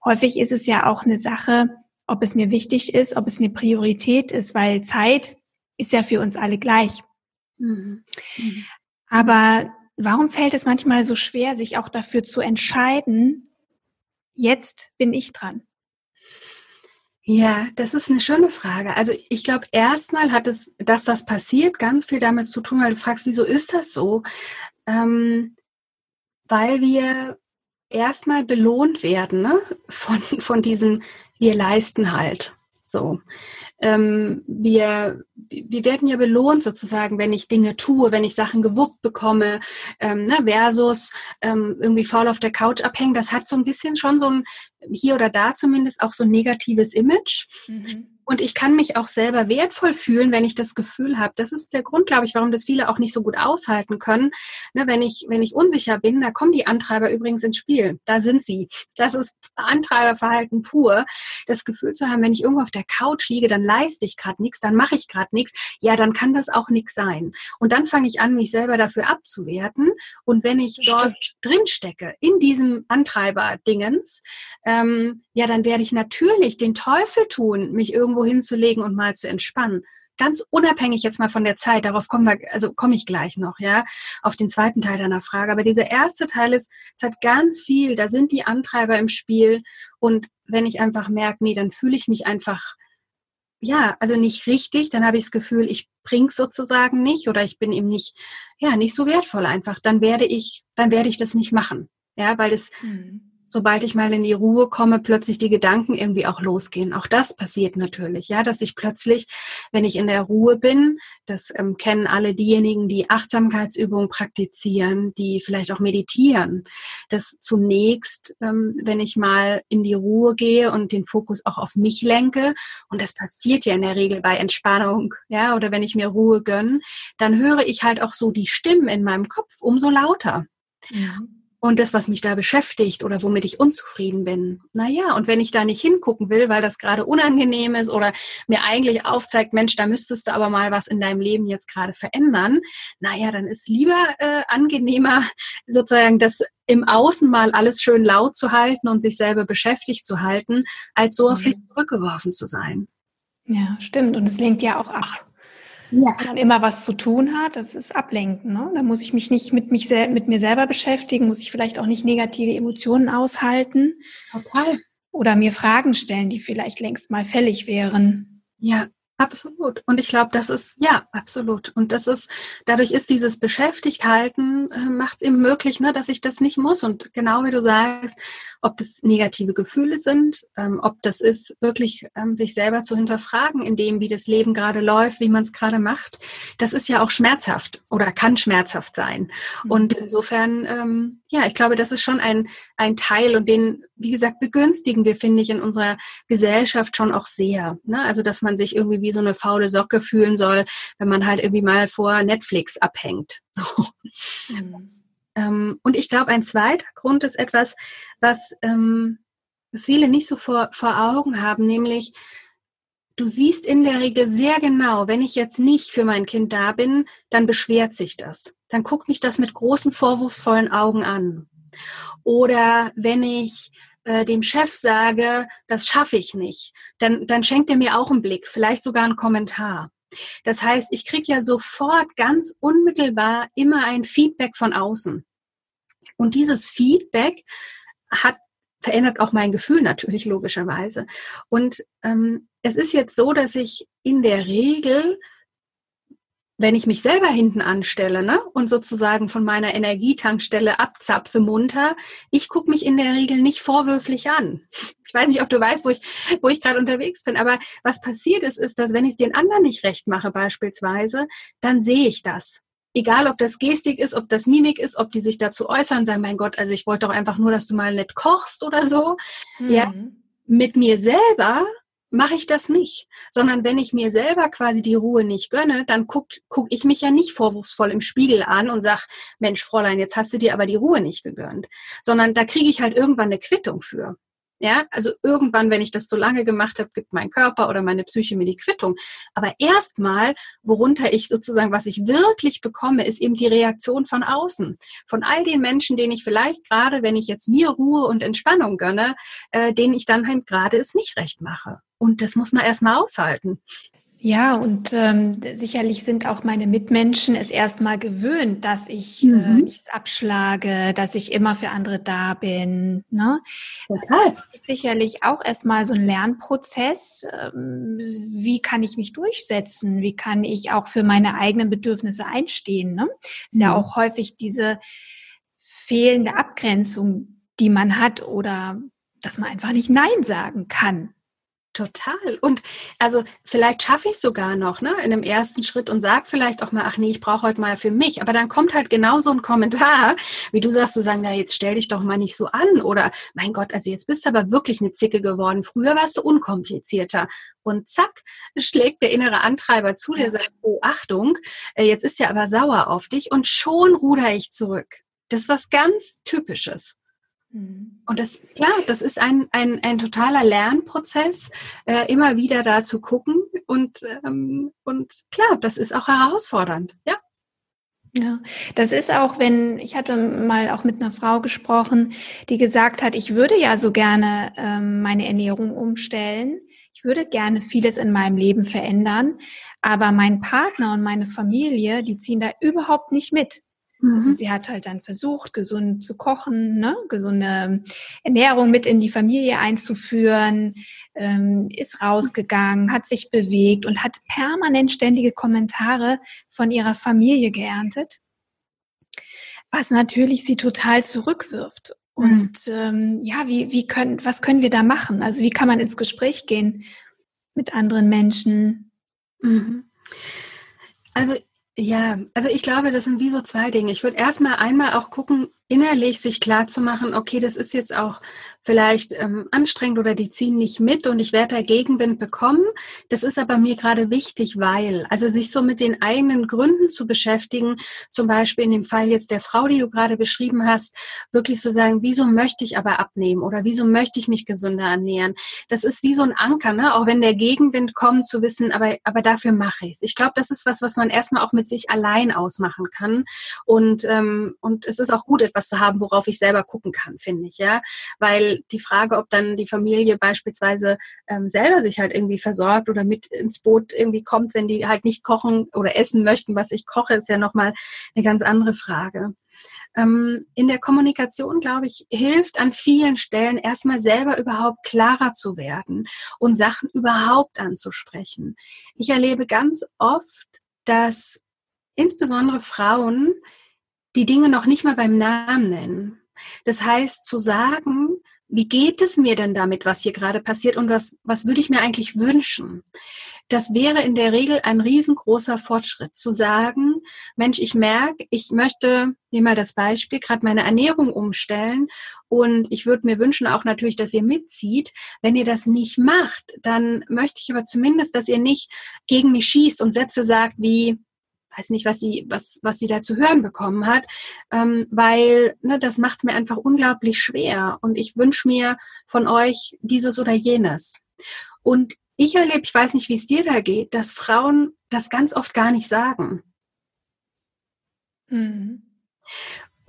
Häufig ist es ja auch eine Sache, ob es mir wichtig ist, ob es eine Priorität ist, weil Zeit ist ja für uns alle gleich. Mhm. Mhm. Aber warum fällt es manchmal so schwer, sich auch dafür zu entscheiden, jetzt bin ich dran? Ja, das ist eine schöne Frage. Also ich glaube, erstmal hat es, dass das passiert, ganz viel damit zu tun, weil du fragst, wieso ist das so? Ähm, weil wir erstmal belohnt werden ne? von, von diesem wir leisten halt. So. Ähm, wir, wir werden ja belohnt sozusagen, wenn ich Dinge tue, wenn ich Sachen gewuppt bekomme, ähm, ne, versus ähm, irgendwie faul auf der Couch abhängen. Das hat so ein bisschen schon so ein, hier oder da zumindest auch so ein negatives Image. Mhm. Und ich kann mich auch selber wertvoll fühlen, wenn ich das Gefühl habe. Das ist der Grund, glaube ich, warum das viele auch nicht so gut aushalten können. Ne, wenn, ich, wenn ich unsicher bin, da kommen die Antreiber übrigens ins Spiel. Da sind sie. Das ist Antreiberverhalten pur. Das Gefühl zu haben, wenn ich irgendwo auf der Couch liege, dann leiste ich gerade nichts, dann mache ich gerade nichts. Ja, dann kann das auch nichts sein. Und dann fange ich an, mich selber dafür abzuwerten. Und wenn ich dort drin stecke, in diesem Antreiber-Dingens, ähm, ja, dann werde ich natürlich den Teufel tun, mich irgendwo hinzulegen und mal zu entspannen. ganz unabhängig jetzt mal von der Zeit, darauf kommen wir, also komme ich gleich noch, ja, auf den zweiten Teil deiner Frage. Aber dieser erste Teil ist, es hat ganz viel, da sind die Antreiber im Spiel. Und wenn ich einfach merke, nee, dann fühle ich mich einfach, ja, also nicht richtig, dann habe ich das Gefühl, ich bring's sozusagen nicht oder ich bin eben nicht, ja, nicht so wertvoll einfach. Dann werde ich, dann werde ich das nicht machen. Ja, weil das, mhm sobald ich mal in die Ruhe komme, plötzlich die Gedanken irgendwie auch losgehen. Auch das passiert natürlich, ja, dass ich plötzlich, wenn ich in der Ruhe bin, das ähm, kennen alle diejenigen, die Achtsamkeitsübungen praktizieren, die vielleicht auch meditieren, dass zunächst, ähm, wenn ich mal in die Ruhe gehe und den Fokus auch auf mich lenke, und das passiert ja in der Regel bei Entspannung, ja, oder wenn ich mir Ruhe gönne, dann höre ich halt auch so die Stimmen in meinem Kopf umso lauter. Ja und das, was mich da beschäftigt oder womit ich unzufrieden bin. Naja, und wenn ich da nicht hingucken will, weil das gerade unangenehm ist oder mir eigentlich aufzeigt, Mensch, da müsstest du aber mal was in deinem Leben jetzt gerade verändern, naja, dann ist lieber äh, angenehmer, <laughs> sozusagen das im Außen mal alles schön laut zu halten und sich selber beschäftigt zu halten, als so auf sich zurückgeworfen zu sein. Ja, stimmt. Und es lenkt ja auch ab ja. wenn man immer was zu tun hat, das ist Ablenken. Ne? Da muss ich mich nicht mit, mich mit mir selber beschäftigen, muss ich vielleicht auch nicht negative Emotionen aushalten. Total. Oder mir Fragen stellen, die vielleicht längst mal fällig wären. Ja, Absolut. Und ich glaube, das ist, ja, absolut. Und das ist, dadurch ist dieses Beschäftigthalten, äh, macht es eben möglich, ne, dass ich das nicht muss. Und genau wie du sagst, ob das negative Gefühle sind, ähm, ob das ist, wirklich ähm, sich selber zu hinterfragen, in dem, wie das Leben gerade läuft, wie man es gerade macht, das ist ja auch schmerzhaft oder kann schmerzhaft sein. Mhm. Und insofern, ähm, ja, ich glaube, das ist schon ein, ein Teil und den, wie gesagt, begünstigen wir, finde ich, in unserer Gesellschaft schon auch sehr. Ne? Also, dass man sich irgendwie wie so eine faule Socke fühlen soll, wenn man halt irgendwie mal vor Netflix abhängt. <laughs> So. Mhm. Ähm, und ich glaube, ein zweiter Grund ist etwas, was, ähm, was viele nicht so vor, vor Augen haben, nämlich du siehst in der Regel sehr genau, wenn ich jetzt nicht für mein Kind da bin, dann beschwert sich das. Dann guckt mich das mit großen vorwurfsvollen Augen an. Oder wenn ich äh, dem Chef sage, das schaffe ich nicht, dann, dann schenkt er mir auch einen Blick, vielleicht sogar einen Kommentar. Das heißt, ich kriege ja sofort ganz unmittelbar immer ein Feedback von außen. Und dieses Feedback hat verändert auch mein Gefühl natürlich logischerweise. Und ähm, es ist jetzt so, dass ich in der Regel wenn ich mich selber hinten anstelle ne, und sozusagen von meiner Energietankstelle abzapfe munter, ich gucke mich in der Regel nicht vorwürflich an. <laughs> Ich weiß nicht, ob du weißt, wo ich, wo ich gerade unterwegs bin, aber was passiert ist, ist, dass wenn ich es den anderen nicht recht mache beispielsweise, dann sehe ich das. Egal, ob das Gestik ist, ob das Mimik ist, ob die sich dazu äußern, sagen, mein Gott, also ich wollte doch einfach nur, dass du mal nett kochst oder so. Mhm. Ja, mit mir selber mache ich das nicht, sondern wenn ich mir selber quasi die Ruhe nicht gönne, dann guck, guck ich mich ja nicht vorwurfsvoll im Spiegel an und sag, Mensch, Fräulein, jetzt hast du dir aber die Ruhe nicht gegönnt, sondern da kriege ich halt irgendwann eine Quittung für. Ja, also irgendwann, wenn ich das so lange gemacht habe, gibt mein Körper oder meine Psyche mir die Quittung. Aber erstmal, worunter ich sozusagen, was ich wirklich bekomme, ist eben die Reaktion von außen. Von all den Menschen, denen ich vielleicht gerade, wenn ich jetzt mir Ruhe und Entspannung gönne, äh, denen ich dann halt gerade es nicht recht mache. Und das muss man erstmal aushalten. Ja, und ähm, sicherlich sind auch meine Mitmenschen es erstmal gewöhnt, dass ich äh, mhm. äh, nichts abschlage, dass ich immer für andere da bin. Ne? Total. Das ist sicherlich auch erstmal so ein Lernprozess. Ähm, wie kann ich mich durchsetzen? Wie kann ich auch für meine eigenen Bedürfnisse einstehen? Ne? Ist mhm. ja auch häufig diese fehlende Abgrenzung, die man hat oder dass man einfach nicht Nein sagen kann. Total. Und also vielleicht schaffe ich es sogar noch, ne, in dem ersten Schritt und sag vielleicht auch mal, ach nee, ich brauche heute mal für mich. Aber dann kommt halt genau so ein Kommentar, wie du sagst, zu sagen, na jetzt stell dich doch mal nicht so an. Oder mein Gott, also jetzt bist du aber wirklich eine Zicke geworden. Früher warst du unkomplizierter. Und zack, schlägt der innere Antreiber zu, der sagt, oh Achtung, äh, jetzt ist er aber sauer auf dich und schon ruder ich zurück. Das ist was ganz Typisches. Mhm. Und das, klar, das ist ein, ein, ein totaler Lernprozess, äh, immer wieder da zu gucken. Und, ähm, und klar, das ist auch herausfordernd, ja. Ja, das ist auch, wenn, ich hatte mal auch mit einer Frau gesprochen, die gesagt hat, ich würde ja so gerne ähm, meine Ernährung umstellen. ich würde gerne vieles in meinem Leben verändern, aber mein Partner und meine Familie, die ziehen da überhaupt nicht mit. Also mhm. sie hat halt dann versucht, gesund zu kochen, ne? gesunde Ernährung mit in die Familie einzuführen, ähm, ist rausgegangen, hat sich bewegt und hat permanent ständige Kommentare von ihrer Familie geerntet, was natürlich sie total zurückwirft. Mhm. Und ähm, ja, wie, wie können, was können wir da machen? Also wie kann man ins Gespräch gehen mit anderen Menschen? Mhm. Also ja, also ich glaube, das sind wie so zwei Dinge. Ich würde erstmal einmal auch gucken, innerlich sich klar zu machen, okay, das ist jetzt auch vielleicht ähm, anstrengend oder die ziehen nicht mit und ich werde da Gegenwind bekommen. Das ist aber mir gerade wichtig, weil, also sich so mit den eigenen Gründen zu beschäftigen, zum Beispiel in dem Fall jetzt der Frau, die du gerade beschrieben hast, wirklich zu sagen, wieso möchte ich aber abnehmen oder wieso möchte ich mich gesünder ernähren? Das ist wie so ein Anker, ne? auch wenn der Gegenwind kommt, zu wissen, aber, aber dafür mache ich es. Ich glaube, das ist was, was man erstmal auch mit sich allein ausmachen kann. Und, ähm, und es ist auch gut, etwas zu haben, worauf ich selber gucken kann, finde ich, ja. Weil die Frage, ob dann die Familie beispielsweise ähm, selber sich halt irgendwie versorgt oder mit ins Boot irgendwie kommt, wenn die halt nicht kochen oder essen möchten, was ich koche, ist ja nochmal eine ganz andere Frage ähm, in der Kommunikation, glaube ich, hilft an vielen Stellen erstmal selber überhaupt klarer zu werden und Sachen überhaupt anzusprechen. Ich erlebe ganz oft, dass insbesondere Frauen die Dinge noch nicht mal beim Namen nennen. Das heißt, zu sagen, wie geht es mir denn damit, was hier gerade passiert und was, was würde ich mir eigentlich wünschen? Das wäre in der Regel ein riesengroßer Fortschritt, zu sagen, Mensch, ich merke, ich möchte, nehmen mal das Beispiel, gerade meine Ernährung umstellen und ich würde mir wünschen auch natürlich, dass ihr mitzieht. Wenn ihr das nicht macht, dann möchte ich aber zumindest, dass ihr nicht gegen mich schießt und Sätze sagt wie, weiß nicht, was sie, was, was sie da zu hören bekommen hat, ähm, weil ne, das macht es mir einfach unglaublich schwer und ich wünsche mir von euch dieses oder jenes. Und ich erlebe, ich weiß nicht, wie es dir da geht, dass Frauen das ganz oft gar nicht sagen. Mhm.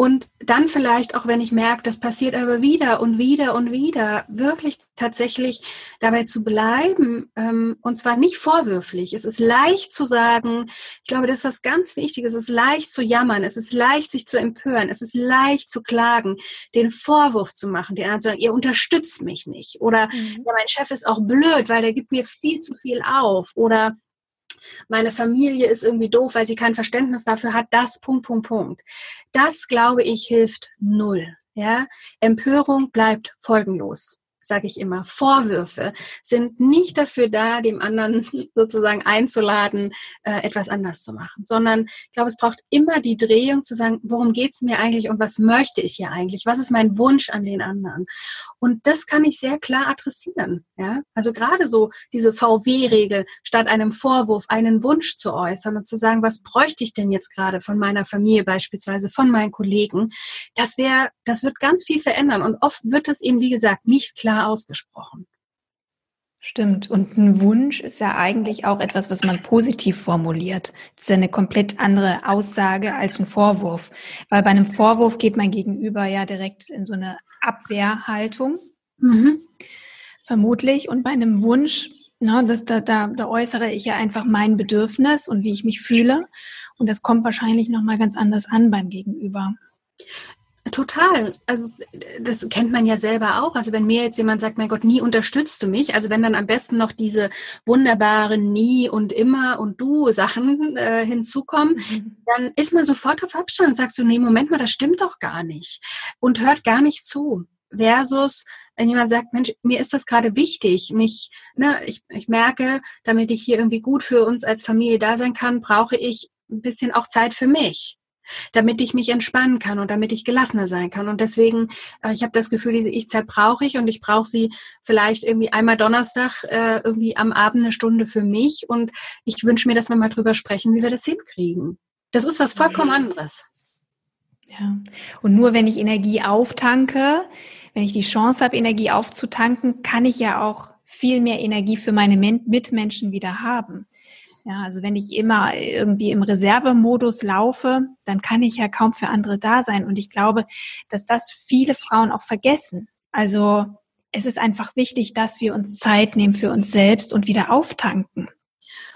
Und dann vielleicht auch, wenn ich merke, das passiert aber wieder und wieder und wieder, wirklich tatsächlich dabei zu bleiben, ähm, und zwar nicht vorwürflich. Es ist leicht zu sagen, ich glaube, das ist was ganz Wichtiges, es ist leicht zu jammern, es ist leicht, sich zu empören, es ist leicht zu klagen, den Vorwurf zu machen, den anderen zu sagen, ihr unterstützt mich nicht. Oder mhm. ja, mein Chef ist auch blöd, weil der gibt mir viel zu viel auf. Oder meine Familie ist irgendwie doof, weil sie kein Verständnis dafür hat, das, Punkt, Punkt, Punkt. Das, glaube ich, hilft null. Ja, Empörung bleibt folgenlos sage ich immer, Vorwürfe sind nicht dafür da, dem anderen <laughs> sozusagen einzuladen, äh, etwas anders zu machen, sondern ich glaube, es braucht immer die Drehung zu sagen, worum geht es mir eigentlich und was möchte ich hier eigentlich? Was ist mein Wunsch an den anderen? Und das kann ich sehr klar adressieren. Ja? Also gerade so diese VW-Regel, statt einem Vorwurf einen Wunsch zu äußern und zu sagen, was bräuchte ich denn jetzt gerade von meiner Familie beispielsweise, von meinen Kollegen, das wäre, das wird ganz viel verändern. Und oft wird das eben, wie gesagt, nicht klar ausgesprochen. Stimmt. Und ein Wunsch ist ja eigentlich auch etwas, was man positiv formuliert. Das ist ja eine komplett andere Aussage als ein Vorwurf. Weil bei einem Vorwurf geht mein Gegenüber ja direkt in so eine Abwehrhaltung. Mhm. Vermutlich. Und bei einem Wunsch, ne, das, da, da, da äußere ich ja einfach mein Bedürfnis und wie ich mich fühle. Und das kommt wahrscheinlich nochmal ganz anders an beim Gegenüber. Total. Also das kennt man ja selber auch. Also wenn mir jetzt jemand sagt, mein Gott, nie unterstützt du mich, also wenn dann am besten noch diese wunderbaren nie und immer und du Sachen äh, hinzukommen, mhm. dann ist man sofort auf Abstand und sagt so, nee, Moment mal, das stimmt doch gar nicht und hört gar nicht zu. Versus, wenn jemand sagt, Mensch, mir ist das gerade wichtig, mich, ne, ich, ich merke, damit ich hier irgendwie gut für uns als Familie da sein kann, brauche ich ein bisschen auch Zeit für mich damit ich mich entspannen kann und damit ich gelassener sein kann. Und deswegen, äh, ich habe das Gefühl, diese Ich-Zeit brauche ich und ich brauche sie vielleicht irgendwie einmal Donnerstag äh, irgendwie am Abend eine Stunde für mich. Und ich wünsche mir, dass wir mal drüber sprechen, wie wir das hinkriegen. Das ist was vollkommen anderes. Ja. Und nur wenn ich Energie auftanke, wenn ich die Chance habe, Energie aufzutanken, kann ich ja auch viel mehr Energie für meine Mitmenschen wieder haben. Ja, also wenn ich immer irgendwie im Reservemodus laufe, dann kann ich ja kaum für andere da sein. Und ich glaube, dass das viele Frauen auch vergessen. Also es ist einfach wichtig, dass wir uns Zeit nehmen für uns selbst und wieder auftanken.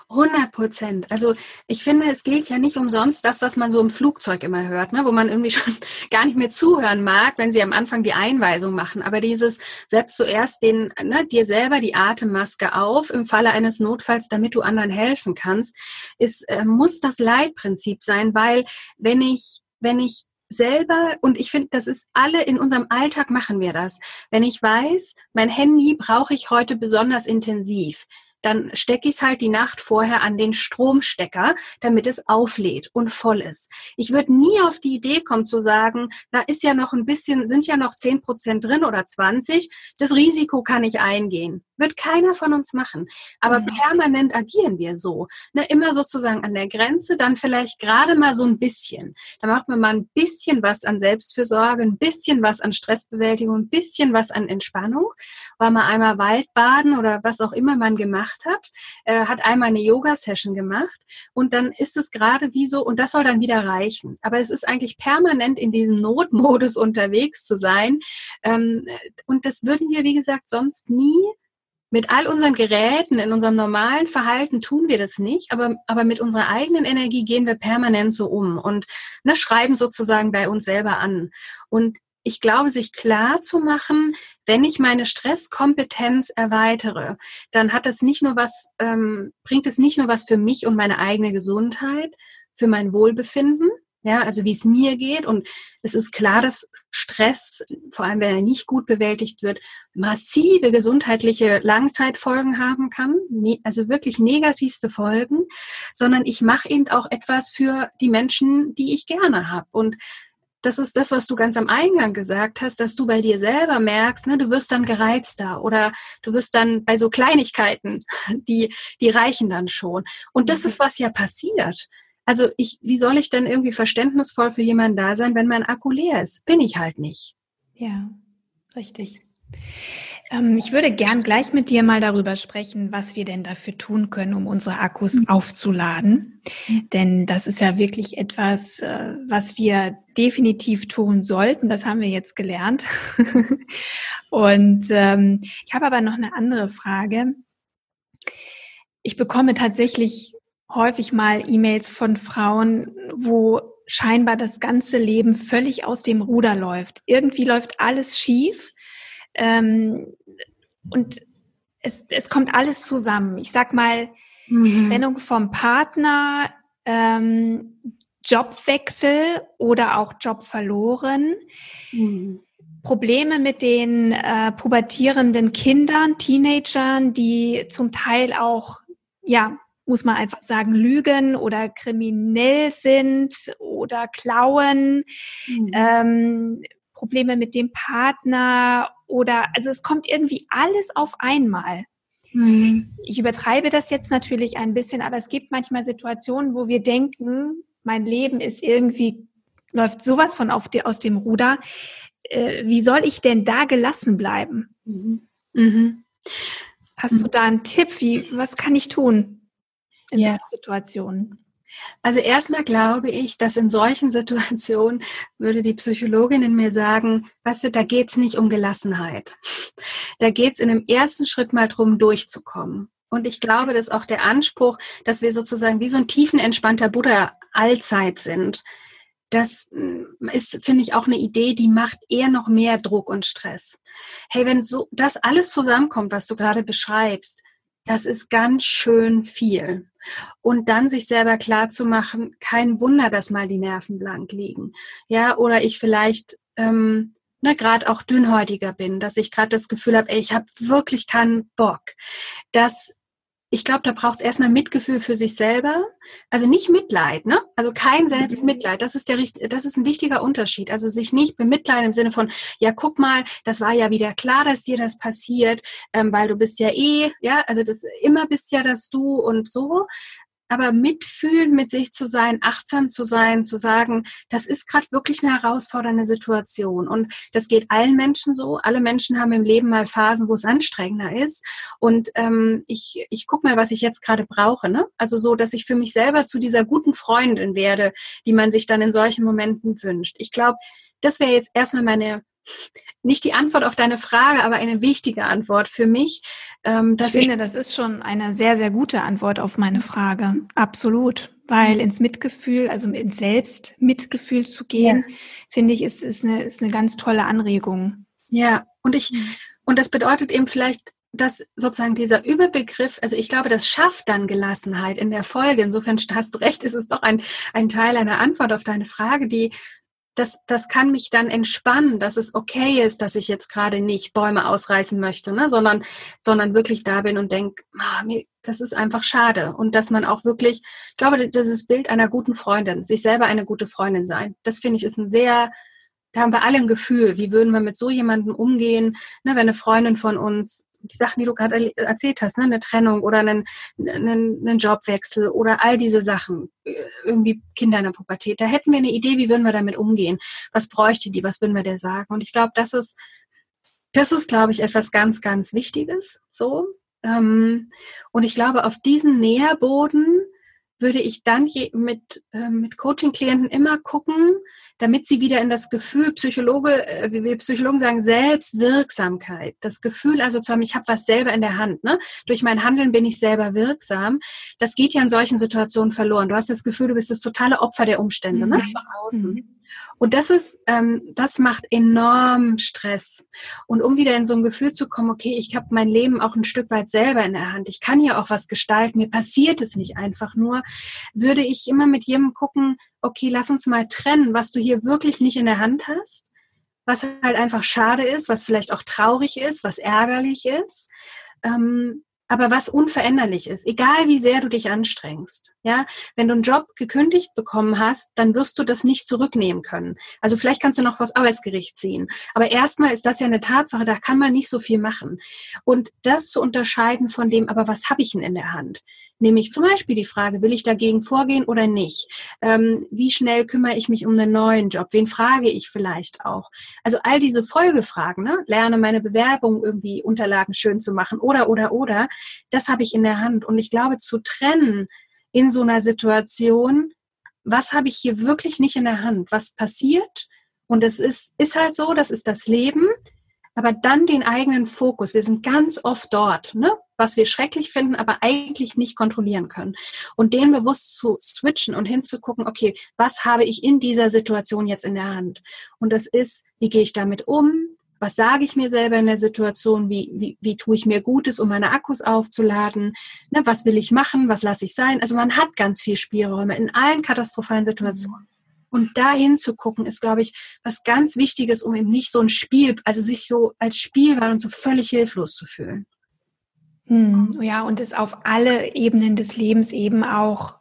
100 Prozent. Also ich finde, es gilt ja nicht umsonst das, was man so im Flugzeug immer hört, ne? wo man irgendwie <laughs> schon gar nicht mehr zuhören mag, wenn sie am Anfang die Einweisung machen. Aber dieses, setz zuerst den, ne, dir selber die Atemmaske auf im Falle eines Notfalls, damit du anderen helfen kannst, ist, äh, muss das Leitprinzip sein, weil wenn ich, wenn ich selber, und ich finde, das ist alle in unserem Alltag machen wir das. Wenn ich weiß, mein Handy brauche ich heute besonders intensiv, dann stecke ich es halt die Nacht vorher an den Stromstecker, damit es auflädt und voll ist. Ich würde nie auf die Idee kommen zu sagen, da ist ja noch ein bisschen, sind ja noch zehn Prozent drin oder 20, das Risiko kann ich eingehen. Wird keiner von uns machen. Aber mhm. permanent agieren wir so. Ne, immer sozusagen an der Grenze, dann vielleicht gerade mal so ein bisschen. Da macht man mal ein bisschen was an Selbstfürsorge, ein bisschen was an Stressbewältigung, ein bisschen was an Entspannung. War mal einmal Waldbaden oder was auch immer man gemacht hat, äh, hat einmal eine Yoga-Session gemacht und dann ist es gerade wie so, und das soll dann wieder reichen. Aber es ist eigentlich permanent in diesem Notmodus <laughs> unterwegs zu sein. Ähm, und das würden wir, wie gesagt, sonst nie mit all unseren Geräten, in unserem normalen Verhalten tun wir das nicht, aber, aber mit unserer eigenen Energie gehen wir permanent so um und ne, schreiben sozusagen bei uns selber an. Und ich glaube, sich klar zu machen, wenn ich meine Stresskompetenz erweitere, dann hat das nicht nur was, ähm, bringt es nicht nur was für mich und meine eigene Gesundheit, für mein Wohlbefinden, ja, also wie es mir geht. Und es ist klar, dass Stress, vor allem wenn er nicht gut bewältigt wird, massive gesundheitliche Langzeitfolgen haben kann, ne, also wirklich negativste Folgen, sondern ich mache eben auch etwas für die Menschen, die ich gerne habe. Und das ist das, was du ganz am Eingang gesagt hast, dass du bei dir selber merkst, ne, du wirst dann gereizter oder du wirst dann bei so Kleinigkeiten, <laughs> die, die reichen dann schon. Und das mhm. ist, was ja passiert. Also ich, wie soll ich denn irgendwie verständnisvoll für jemanden da sein, wenn mein Akku leer ist? Bin ich halt nicht. Ja, richtig. Ähm, ich würde gern gleich mit dir mal darüber sprechen, was wir denn dafür tun können, um unsere Akkus mhm. aufzuladen. Mhm. Denn das ist ja wirklich etwas, äh, was wir definitiv tun sollten. Das haben wir jetzt gelernt. <laughs> Und ähm, ich habe aber noch eine andere Frage. Ich bekomme tatsächlich häufig mal E-Mails von Frauen, wo scheinbar das ganze Leben völlig aus dem Ruder läuft. Irgendwie läuft alles schief ähm, und es, es kommt alles zusammen. Ich sag mal, mhm. Trennung vom Partner, ähm, Jobwechsel oder auch Job verloren. Mhm. Probleme mit den äh, pubertierenden Kindern, Teenagern, die zum Teil auch ja muss man einfach sagen, lügen oder kriminell sind oder klauen, mhm. ähm, Probleme mit dem Partner oder, also es kommt irgendwie alles auf einmal. Mhm. Ich übertreibe das jetzt natürlich ein bisschen, aber es gibt manchmal Situationen, wo wir denken, mein Leben ist irgendwie, läuft sowas von auf die, aus dem Ruder. Äh, wie soll ich denn da gelassen bleiben? Mhm. Mhm. Hast du da einen Tipp? Wie, was kann ich tun? in ja. solchen Situationen? Also erstmal glaube ich, dass in solchen <laughs> Situationen würde die Psychologin in mir sagen, weißt du, da geht es nicht um Gelassenheit. Da geht es in dem ersten Schritt mal drum, durchzukommen. Und ich glaube, dass auch der Anspruch, dass wir sozusagen wie so ein tiefenentspannter Buddha allzeit sind, das mm, ist, finde ich, auch eine Idee, die macht eher noch mehr Druck und Stress. Hey, wenn so das alles zusammenkommt, was du gerade beschreibst, das ist ganz schön viel. Und dann sich selber klar zu machen, kein Wunder, dass mal die Nerven blank liegen. Ja, oder ich vielleicht ähm, ne, gerade auch dünnhäutiger bin, dass ich gerade das Gefühl habe, ich habe wirklich keinen Bock. Das ich glaube, da braucht es erstmal Mitgefühl für sich selber. Also nicht Mitleid, ne? Also kein mhm. Selbstmitleid. Das ist der das ist ein wichtiger Unterschied. Also sich nicht bemitleiden im Sinne von, ja, guck mal, das war ja wieder klar, dass dir das passiert, ähm, weil du bist ja eh, ja, also das immer bist ja das du und so, aber mitfühlend mit sich zu sein, achtsam zu sein, zu sagen, das ist gerade wirklich eine herausfordernde Situation. Und das geht allen Menschen so. Alle Menschen haben im Leben mal Phasen, wo es anstrengender ist. Und ähm, ich, ich gucke mal, was ich jetzt gerade brauche. Ne? Also so, dass ich für mich selber zu dieser guten Freundin werde, die man sich dann in solchen Momenten wünscht. Ich glaube, das wäre jetzt erstmal meine nicht die Antwort auf deine Frage, aber eine wichtige Antwort für mich. Ähm, ich finde, das ist schon eine sehr, sehr gute Antwort auf meine Frage. Absolut. Weil ins Mitgefühl, also ins Selbstmitgefühl zu gehen, ja. finde ich, ist, ist, eine, ist eine ganz tolle Anregung. Ja, und ich, mhm. und das bedeutet eben vielleicht, dass sozusagen dieser Überbegriff, also ich glaube, das schafft dann Gelassenheit in der Folge. Insofern hast du recht, ist es doch ein, ein Teil einer Antwort auf deine Frage, die das, das kann mich dann entspannen, dass es okay ist, dass ich jetzt gerade nicht Bäume ausreißen möchte, ne? sondern, sondern wirklich da bin und denke, ah, das ist einfach schade. Und dass man auch wirklich, ich glaube, dieses Bild einer guten Freundin, sich selber eine gute Freundin sein, das finde ich ist ein sehr, da haben wir alle ein Gefühl, wie würden wir mit so jemandem umgehen, ne, wenn eine Freundin von uns die Sachen, die du gerade erzählt hast, ne? eine Trennung oder einen, einen, einen Jobwechsel oder all diese Sachen, äh, irgendwie Kinder in der Pubertät, da hätten wir eine Idee, wie würden wir damit umgehen? Was bräuchte die? Was würden wir der sagen? Und ich glaube, das ist, das ist, glaube ich, etwas ganz, ganz Wichtiges, so. Ähm, und ich glaube, auf diesen Nährboden würde ich dann mit, äh, mit Coaching-Klienten immer gucken, damit sie wieder in das Gefühl, Psychologe, äh, wie wir Psychologen sagen, Selbstwirksamkeit, das Gefühl also zu haben, ich habe was selber in der Hand. Ne? Durch mein Handeln bin ich selber wirksam. Das geht ja in solchen Situationen verloren. Du hast das Gefühl, du bist das totale Opfer der Umstände ne? mhm. ne? von außen. Mhm. Und das ist, ähm, das macht enorm Stress. Und um wieder in so ein Gefühl zu kommen, okay, ich habe mein Leben auch ein Stück weit selber in der Hand. Ich kann hier auch was gestalten. Mir passiert es nicht einfach nur. Würde ich immer mit jedem gucken, okay, lass uns mal trennen, was du hier wirklich nicht in der Hand hast. Was halt einfach schade ist, was vielleicht auch traurig ist, was ärgerlich ist. Ähm, aber was unveränderlich ist, egal wie sehr du dich anstrengst. Ja, wenn du einen Job gekündigt bekommen hast, dann wirst du das nicht zurücknehmen können. Also vielleicht kannst du noch was Arbeitsgericht ziehen. Aber erstmal ist das ja eine Tatsache, da kann man nicht so viel machen. Und das zu unterscheiden von dem, aber was habe ich denn in der Hand? Nämlich zum Beispiel die Frage, will ich dagegen vorgehen oder nicht? Ähm, wie schnell kümmere ich mich um einen neuen Job? Wen frage ich vielleicht auch? Also all diese Folgefragen, ne? lerne meine Bewerbung irgendwie Unterlagen schön zu machen oder, oder, oder, das habe ich in der Hand. Und ich glaube, zu trennen in so einer Situation, was habe ich hier wirklich nicht in der Hand? Was passiert? Und es ist, ist halt so, das ist das Leben aber dann den eigenen Fokus. Wir sind ganz oft dort, ne? Was wir schrecklich finden, aber eigentlich nicht kontrollieren können. Und den bewusst zu switchen und hinzugucken, okay, was habe ich in dieser Situation jetzt in der Hand? Und das ist, wie gehe ich damit um? Was sage ich mir selber in der Situation? Wie, wie, wie tue ich mir Gutes, um meine Akkus aufzuladen? Ne, was will ich machen? Was lasse ich sein? Also man hat ganz viel Spielräume in allen katastrophalen Situationen. Und dahin zu gucken, ist, glaube ich, was ganz Wichtiges, um eben nicht so ein Spiel, also sich so als Spielball und so völlig hilflos zu fühlen. Hm, ja, und es auf alle Ebenen des Lebens eben auch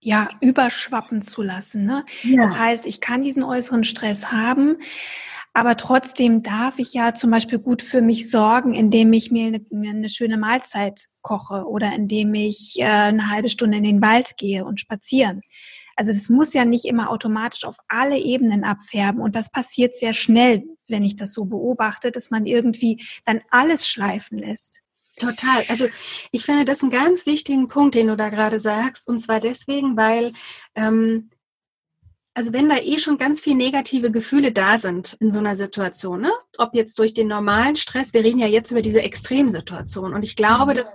ja, überschwappen zu lassen. Ne? Ja. Das heißt, ich kann diesen äußeren Stress haben, aber trotzdem darf ich ja zum Beispiel gut für mich sorgen, indem ich mir eine, mir eine schöne Mahlzeit koche oder indem ich äh, eine halbe Stunde in den Wald gehe und spazieren. Also das muss ja nicht immer automatisch auf alle Ebenen abfärben und das passiert sehr schnell, wenn ich das so beobachte, dass man irgendwie dann alles schleifen lässt. Total. Also ich finde das einen ganz wichtigen Punkt, den du da gerade sagst. Und zwar deswegen, weil, ähm, also wenn da eh schon ganz viele negative Gefühle da sind in so einer Situation, ne? ob jetzt durch den normalen Stress, wir reden ja jetzt über diese Extremsituation. Und ich glaube, mhm. dass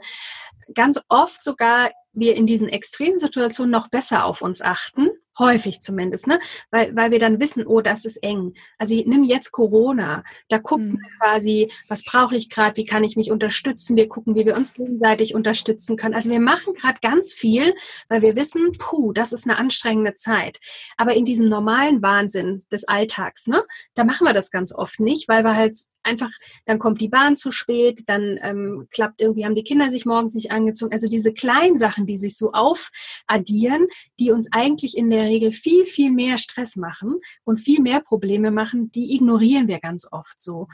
ganz oft sogar wir in diesen Extremsituationen noch besser auf uns achten Häufig zumindest, ne? Weil, weil wir dann wissen, oh, das ist eng. Also nimm jetzt Corona. Da gucken mhm. wir quasi, was brauche ich gerade, wie kann ich mich unterstützen? Wir gucken, wie wir uns gegenseitig unterstützen können. Also wir machen gerade ganz viel, weil wir wissen, puh, das ist eine anstrengende Zeit. Aber in diesem normalen Wahnsinn des Alltags, ne, da machen wir das ganz oft nicht, weil wir halt einfach, dann kommt die Bahn zu spät, dann ähm, klappt irgendwie, haben die Kinder sich morgens nicht angezogen. Also diese kleinen Sachen, die sich so aufaddieren, die uns eigentlich in der Regel viel, viel mehr Stress machen und viel mehr Probleme machen, die ignorieren wir ganz oft so.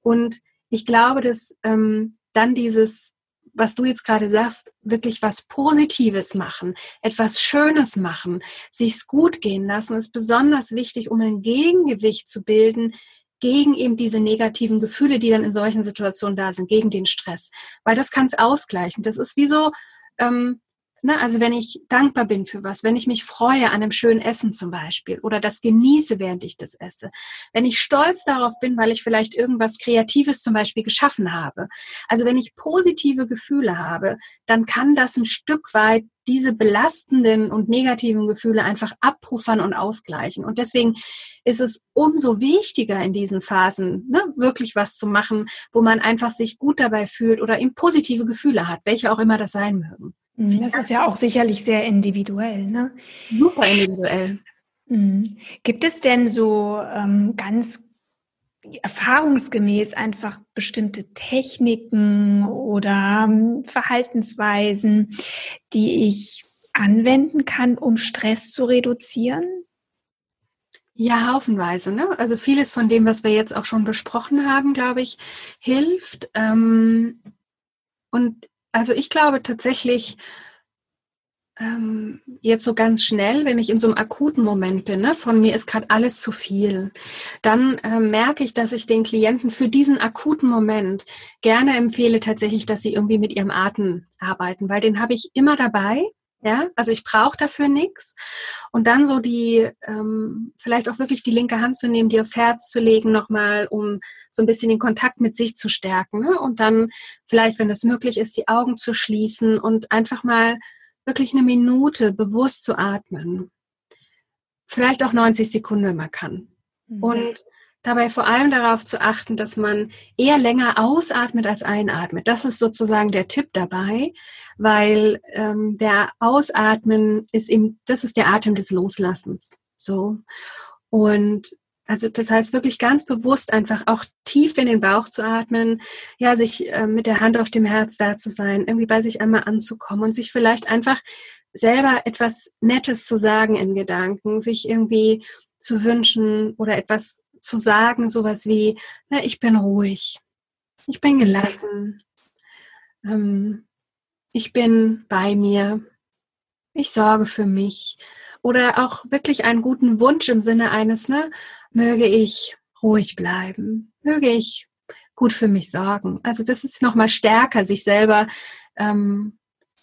Und ich glaube, dass ähm, dann dieses, was du jetzt gerade sagst, wirklich was Positives machen, etwas Schönes machen, sich's gut gehen lassen, ist besonders wichtig, um ein Gegengewicht zu bilden gegen eben diese negativen Gefühle, die dann in solchen Situationen da sind, gegen den Stress. Weil das kann es ausgleichen. Das ist wie so, ähm, Ne, also wenn ich dankbar bin für was, wenn ich mich freue an einem schönen Essen zum Beispiel oder das genieße, während ich das esse, wenn ich stolz darauf bin, weil ich vielleicht irgendwas Kreatives zum Beispiel geschaffen habe. Also wenn ich positive Gefühle habe, dann kann das ein Stück weit diese belastenden und negativen Gefühle einfach abpuffern und ausgleichen. Und deswegen ist es umso wichtiger in diesen Phasen, ne, wirklich was zu machen, wo man einfach sich gut dabei fühlt oder eben positive Gefühle hat, welche auch immer das sein mögen. Mhm, das ist ja auch sicherlich sehr individuell, ne? Super individuell. Mhm. Gibt es denn so ähm, ganz erfahrungsgemäß einfach bestimmte Techniken oder ähm, Verhaltensweisen, die ich anwenden kann, um Stress zu reduzieren? Ja, haufenweise. Ne? Also vieles von dem, was wir jetzt auch schon besprochen haben, glaube ich, hilft. Ähm, und also ich glaube tatsächlich, ähm, jetzt so ganz schnell, wenn ich in so einem akuten Moment bin, ne, von mir ist gerade alles zu viel, dann äh, merke ich, dass ich den Klienten für diesen akuten Moment gerne empfehle tatsächlich, dass sie irgendwie mit ihrem Atem arbeiten, weil den habe ich immer dabei. Ja, also ich brauche dafür nichts. Und dann so die, ähm, vielleicht auch wirklich die linke Hand zu nehmen, die aufs Herz zu legen, nochmal, um so ein bisschen den Kontakt mit sich zu stärken. Ne? Und dann vielleicht, wenn es möglich ist, die Augen zu schließen und einfach mal wirklich eine Minute bewusst zu atmen. Vielleicht auch 90 Sekunden, wenn man kann. Mhm. Und dabei vor allem darauf zu achten, dass man eher länger ausatmet als einatmet. Das ist sozusagen der Tipp dabei, weil ähm, der Ausatmen ist eben, das ist der Atem des Loslassens. So. Und also das heißt wirklich ganz bewusst einfach auch tief in den Bauch zu atmen, ja, sich äh, mit der Hand auf dem Herz da zu sein, irgendwie bei sich einmal anzukommen und sich vielleicht einfach selber etwas Nettes zu sagen in Gedanken, sich irgendwie zu wünschen oder etwas zu sagen, sowas wie, na, ich bin ruhig, ich bin gelassen, ähm, ich bin bei mir, ich sorge für mich. Oder auch wirklich einen guten Wunsch im Sinne eines, ne, möge ich ruhig bleiben, möge ich gut für mich sorgen. Also das ist nochmal stärker, sich selber, ähm,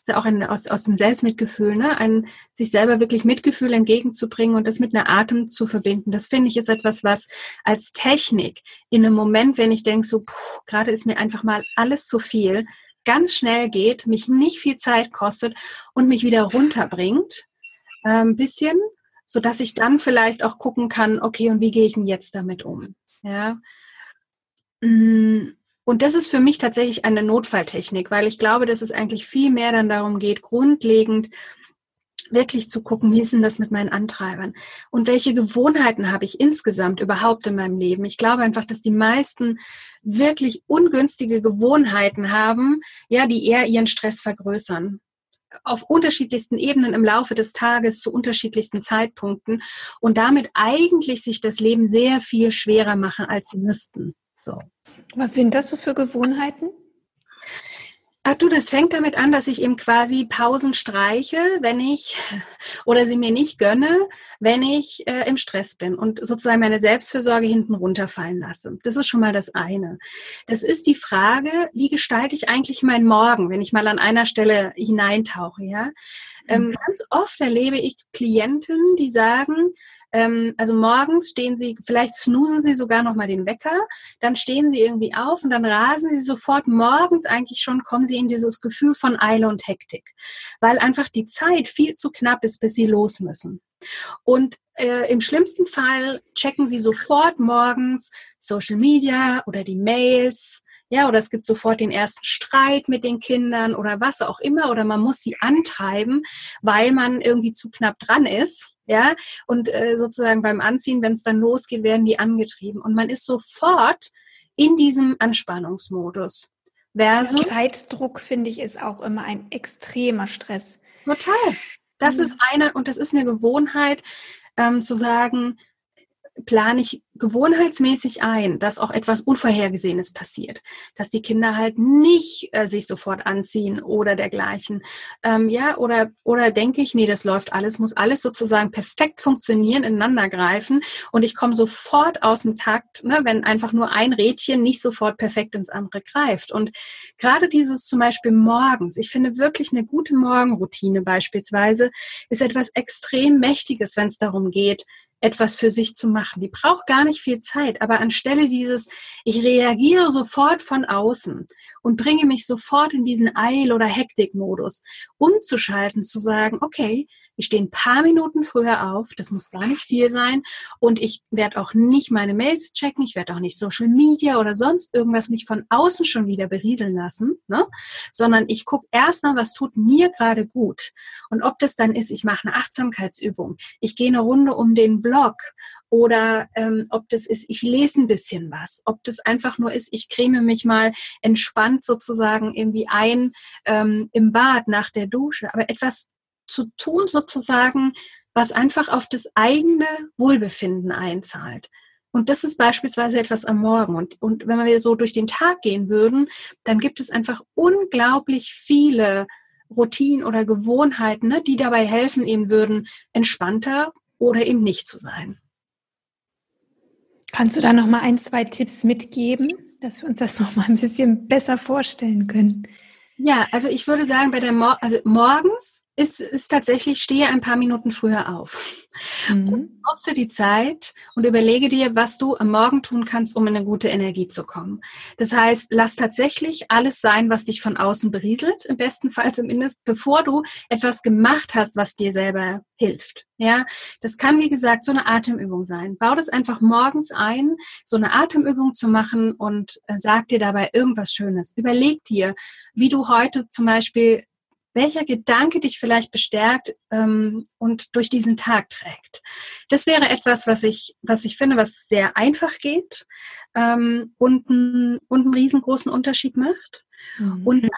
ist ja auch ein, aus, aus dem Selbstmitgefühl, ne? ein, sich selber wirklich Mitgefühl entgegenzubringen und das mit einer Atem zu verbinden. Das finde ich ist etwas, was als Technik in einem Moment, wenn ich denke, so gerade ist mir einfach mal alles zu viel, ganz schnell geht, mich nicht viel Zeit kostet und mich wieder runterbringt, äh, ein bisschen so dass ich dann vielleicht auch gucken kann, okay, und wie gehe ich denn jetzt damit um? Ja. Mm, und das ist für mich tatsächlich eine Notfalltechnik, weil ich glaube, dass es eigentlich viel mehr dann darum geht, grundlegend wirklich zu gucken, wie ist denn das mit meinen Antreibern und welche Gewohnheiten habe ich insgesamt überhaupt in meinem Leben. Ich glaube einfach, dass die meisten wirklich ungünstige Gewohnheiten haben, ja, die eher ihren Stress vergrößern auf unterschiedlichsten Ebenen im Laufe des Tages zu unterschiedlichsten Zeitpunkten und damit eigentlich sich das Leben sehr viel schwerer machen, als sie müssten. So. Was sind das so für Gewohnheiten? Ach du, das fängt damit an, dass ich eben quasi Pausen streiche, wenn ich <laughs> oder sie mir nicht gönne, wenn ich äh, im Stress bin und sozusagen meine Selbstfürsorge hinten runterfallen lasse. Das ist schon mal das eine. Das ist die Frage, wie gestalte ich eigentlich meinen Morgen, wenn ich mal an einer Stelle hineintauche, ja? Ähm, mhm. ganz oft erlebe ich Klienten, die sagen, ähm, also morgens stehen sie, vielleicht snoosen sie sogar noch mal den Wecker, dann stehen sie irgendwie auf und dann rasen sie sofort morgens eigentlich schon, kommen sie in dieses Gefühl von Eile und Hektik, weil einfach die Zeit viel zu knapp ist, bis sie los müssen. Und äh, im schlimmsten Fall checken sie sofort morgens Social Media oder die Mails, ja, oder es gibt sofort den ersten Streit mit den Kindern oder was auch immer, oder man muss sie antreiben, weil man irgendwie zu knapp dran ist ja, und äh, sozusagen beim Anziehen, wenn es dann losgeht, werden die angetrieben und man ist sofort in diesem Anspannungsmodus. Versus Zeitdruck finde ich ist auch immer ein extremer Stress. Total. Das mhm. ist eine und das ist eine Gewohnheit ähm, zu sagen, plane ich gewohnheitsmäßig ein, dass auch etwas Unvorhergesehenes passiert, dass die Kinder halt nicht äh, sich sofort anziehen oder dergleichen. Ähm, ja, oder, oder denke ich, nee, das läuft alles, muss alles sozusagen perfekt funktionieren, ineinander greifen und ich komme sofort aus dem Takt, ne, wenn einfach nur ein Rädchen nicht sofort perfekt ins andere greift. Und gerade dieses zum Beispiel morgens, ich finde wirklich eine gute Morgenroutine beispielsweise, ist etwas extrem Mächtiges, wenn es darum geht, etwas für sich zu machen. Die braucht gar nicht viel Zeit, aber anstelle dieses, ich reagiere sofort von außen und bringe mich sofort in diesen Eil- oder Hektikmodus, umzuschalten, zu sagen, okay, ich stehe ein paar Minuten früher auf, das muss gar nicht viel sein. Und ich werde auch nicht meine Mails checken, ich werde auch nicht Social Media oder sonst irgendwas mich von außen schon wieder berieseln lassen, ne? sondern ich gucke erstmal, was tut mir gerade gut. Und ob das dann ist, ich mache eine Achtsamkeitsübung, ich gehe eine Runde um den Block oder ähm, ob das ist, ich lese ein bisschen was, ob das einfach nur ist, ich creme mich mal entspannt sozusagen irgendwie ein ähm, im Bad nach der Dusche, aber etwas zu tun sozusagen, was einfach auf das eigene Wohlbefinden einzahlt. Und das ist beispielsweise etwas am Morgen. Und, und wenn wir so durch den Tag gehen würden, dann gibt es einfach unglaublich viele Routinen oder Gewohnheiten, ne, die dabei helfen, eben würden, entspannter oder eben nicht zu sein. Kannst du da noch mal ein, zwei Tipps mitgeben, dass wir uns das noch mal ein bisschen besser vorstellen können? Ja, also ich würde sagen, bei der Mor also morgens ist, ist tatsächlich, stehe ein paar Minuten früher auf. Mhm. Und nutze die Zeit und überlege dir, was du am Morgen tun kannst, um in eine gute Energie zu kommen. Das heißt, lass tatsächlich alles sein, was dich von außen berieselt, im besten Fall zumindest, bevor du etwas gemacht hast, was dir selber hilft. Ja, das kann, wie gesagt, so eine Atemübung sein. Bau das einfach morgens ein, so eine Atemübung zu machen und äh, sag dir dabei irgendwas Schönes. Überleg dir, wie du heute zum Beispiel welcher Gedanke dich vielleicht bestärkt ähm, und durch diesen Tag trägt. Das wäre etwas, was ich, was ich finde, was sehr einfach geht ähm, und, ein, und einen riesengroßen Unterschied macht. Mhm. Und,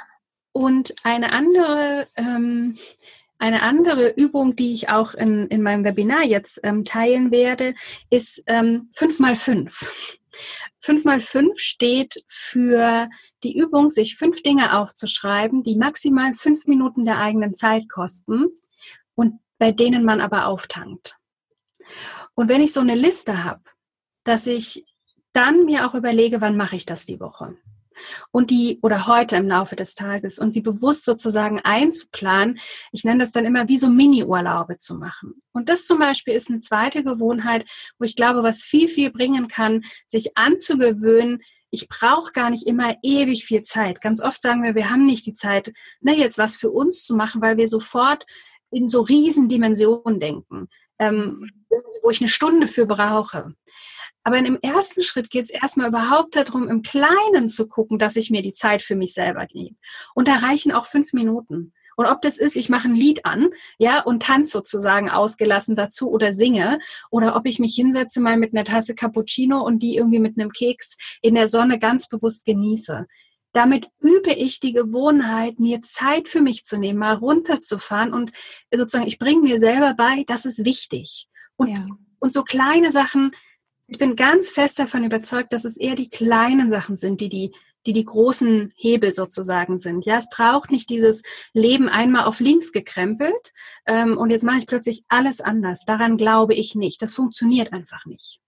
und eine andere, ähm, eine andere Übung, die ich auch in, in meinem Webinar jetzt ähm, teilen werde, ist ähm, 5 mal 5. 5 mal 5 steht für die Übung, sich fünf Dinge aufzuschreiben, die maximal fünf Minuten der eigenen Zeit kosten und bei denen man aber auftankt. Und wenn ich so eine Liste habe, dass ich dann mir auch überlege, wann mache ich das die Woche? Und die oder heute im Laufe des Tages und sie bewusst sozusagen einzuplanen. Ich nenne das dann immer wie so Mini-Urlaube zu machen. Und das zum Beispiel ist eine zweite Gewohnheit, wo ich glaube, was viel, viel bringen kann, sich anzugewöhnen, ich brauche gar nicht immer ewig viel Zeit. Ganz oft sagen wir, wir haben nicht die Zeit, ne, jetzt was für uns zu machen, weil wir sofort in so Riesendimensionen denken, ähm, wo ich eine Stunde für brauche. Aber im ersten Schritt geht es erstmal überhaupt darum, im Kleinen zu gucken, dass ich mir die Zeit für mich selber nehme. Und da reichen auch fünf Minuten. Und ob das ist, ich mache ein Lied an, ja, und tanze sozusagen ausgelassen dazu oder singe, oder ob ich mich hinsetze mal mit einer Tasse Cappuccino und die irgendwie mit einem Keks in der Sonne ganz bewusst genieße. Damit übe ich die Gewohnheit, mir Zeit für mich zu nehmen, mal runterzufahren und sozusagen, ich bringe mir selber bei, das ist wichtig. Und, ja. und so kleine Sachen, ich bin ganz fest davon überzeugt, dass es eher die kleinen Sachen sind, die die, die, die großen Hebel sozusagen sind. Ja, es braucht nicht dieses Leben einmal auf links gekrempelt ähm, und jetzt mache ich plötzlich alles anders. Daran glaube ich nicht. Das funktioniert einfach nicht.